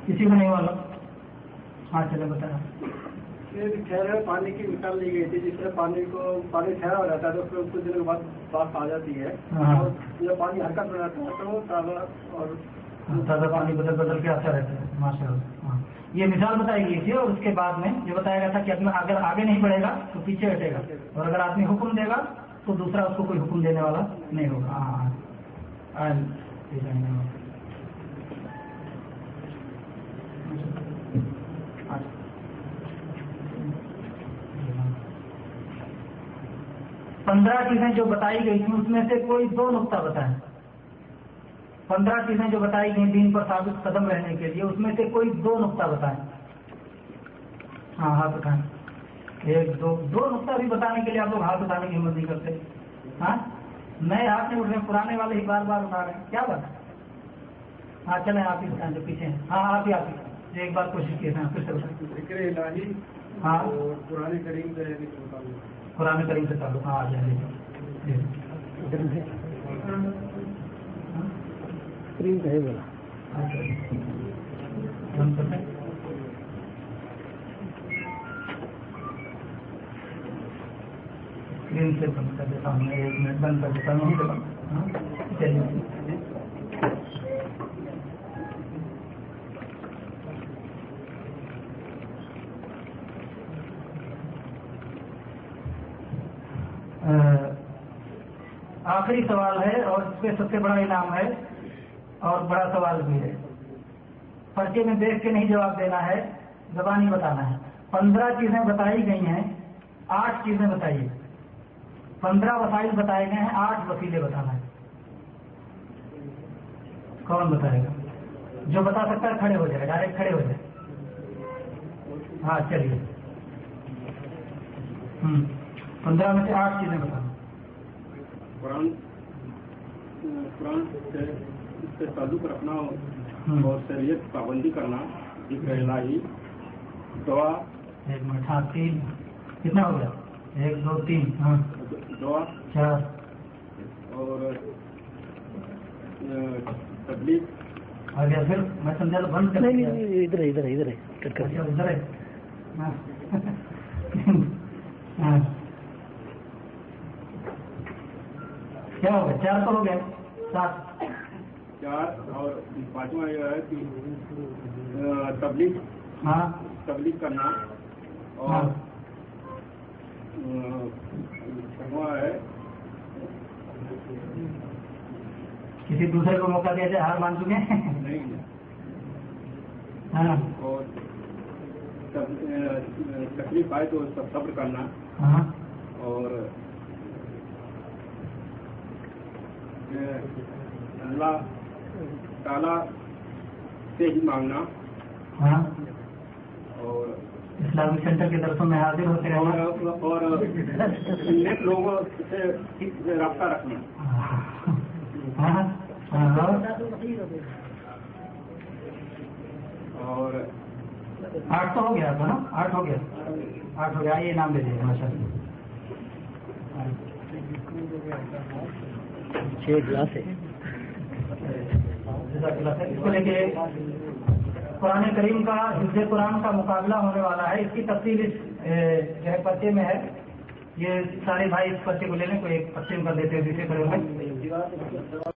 کسی کو نہیں والا ہاں چلے بتایا پانی کی مثال لی گئی تھی جس میں پانی کو پانی ٹھہرا ہو جاتا ہے تو پھر کچھ دنوں کے بعد بات آ جاتی ہے۔ ہاں۔ اور جب پانی حرکت میں رہتا ہے تو تازہ اور ہاں، تازہ پانی بدل بدل کے آتا رہتا ہے ماشاء اللہ یہ مثال بتائی گئی تھی اور اس کے بعد میں یہ بتایا گیا تھا کہ اگر اگر آگے نہیں بڑھے گا تو پیچھے ہٹے گا اور اگر آدمی حکم دے گا تو دوسرا اس کو کوئی حکم دینے والا نہیں ہوگا۔ پندرہ چیزیں جو بتائی گئی تھیں، اس میں سے کوئی دو نقطہ بتائیں۔ پندرہ چیزیں جو بتائی گئی دین پر ثابت قدم رہنے کے لیے اس میں سے کوئی دو نقطہ بتائیں۔ ہاں ہاتھ اٹھائیں۔ ایک دو دو نقطہ بھی بتانے کے لیے آپ لوگ ہاتھ اٹھانے کی ہمت نہیں کرتے۔ ہاں؟ نئے ہاتھ نہیں اٹھ رہے ہیں پرانے والے ہی بار بار اٹھا رہے ہیں۔ کیا بات ہاں چلیں آپ ہی ٹائم جو پیچھے ہیں۔ ہاں آپ ہی آپ ہی۔ ایک بار کوشش کیے ہیں پھر سے ذکر ہاں۔ قرآن کریم سے تعلق۔ ہاں آ جائیں گے کریم کہے گا۔ سے بند کر دیتا ہوں ایک منٹ بند کر ہاں۔ آخری سوال ہے اور اس پہ سب سے بڑا انعام ہے۔ اور بڑا سوال بھی ہے۔ پرچے میں دیکھ کے نہیں جواب دینا ہے، زبانی بتانا ہے۔ پندرہ چیزیں بتائی گئی ہیں، آٹھ چیزیں بتائیے پندرہ وسائل بتائے گئے ہیں، آٹھ وسیلے بتانا ہے۔ کون بتائے گا؟ جو بتا سکتا ہے کھڑے ہو جائے، ڈائریکٹ کھڑے ہو جائے۔ ہاں چلیے۔ ہوں پندرہ میں سے آٹھ چیزیں بتانا۔ قرآن قرآن اس سے تعلق رکھنا اور شریعت پابندی کرنا یہ پہلا ہی دعا ایک مٹھا ہاں، تین۔ کتنا ہو گیا؟ ایک دو تین۔ ہاں۔ دعا چار۔ اور تبلیغ۔ آگے پھر میں سمجھا تو بند کر ادھر ادھر ادھر اچھا، ادھر ہاں۔ ہاں۔ کیا ہو گیا؟ چار تو ہو گئے۔ سات۔ چار اور پانچواں یہ ہے کہ تبلیغ۔ ہاں۔ تبلیغ کرنا اور چھواں ہے۔ کسی دوسرے کو موقع دیا جائے ہار مان چکے نہیں۔ ہاں۔ اور تکلیف آئے تو سب صبر کرنا۔ ہاں۔ اور اللہ سے ہی مانگنا۔ ہاں۔ اور اسلامی سینٹر کے درسوں میں حاضر ہوتے رہنا۔ اور لوگوں سے رابطہ رکھنا۔ ہاں۔ ہاں۔ اور آٹھ تو ہو گیا تھا نا؟ آٹھ ہو گیا۔ آٹھ ہو گیا۔ یہ نام دے دیجیے ماشاء اللہ۔ چھ گلاس ہے۔ اس کو لے کے قرآن کریم کا، حفظ قرآن کا مقابلہ ہونے والا ہے۔ اس کی تفصیل اس جو ہے پتے میں ہے۔ یہ سارے بھائی اس پتے کو لے لیں، کوئی ایک تقسیم کر دیتے ہیں دوسرے کریں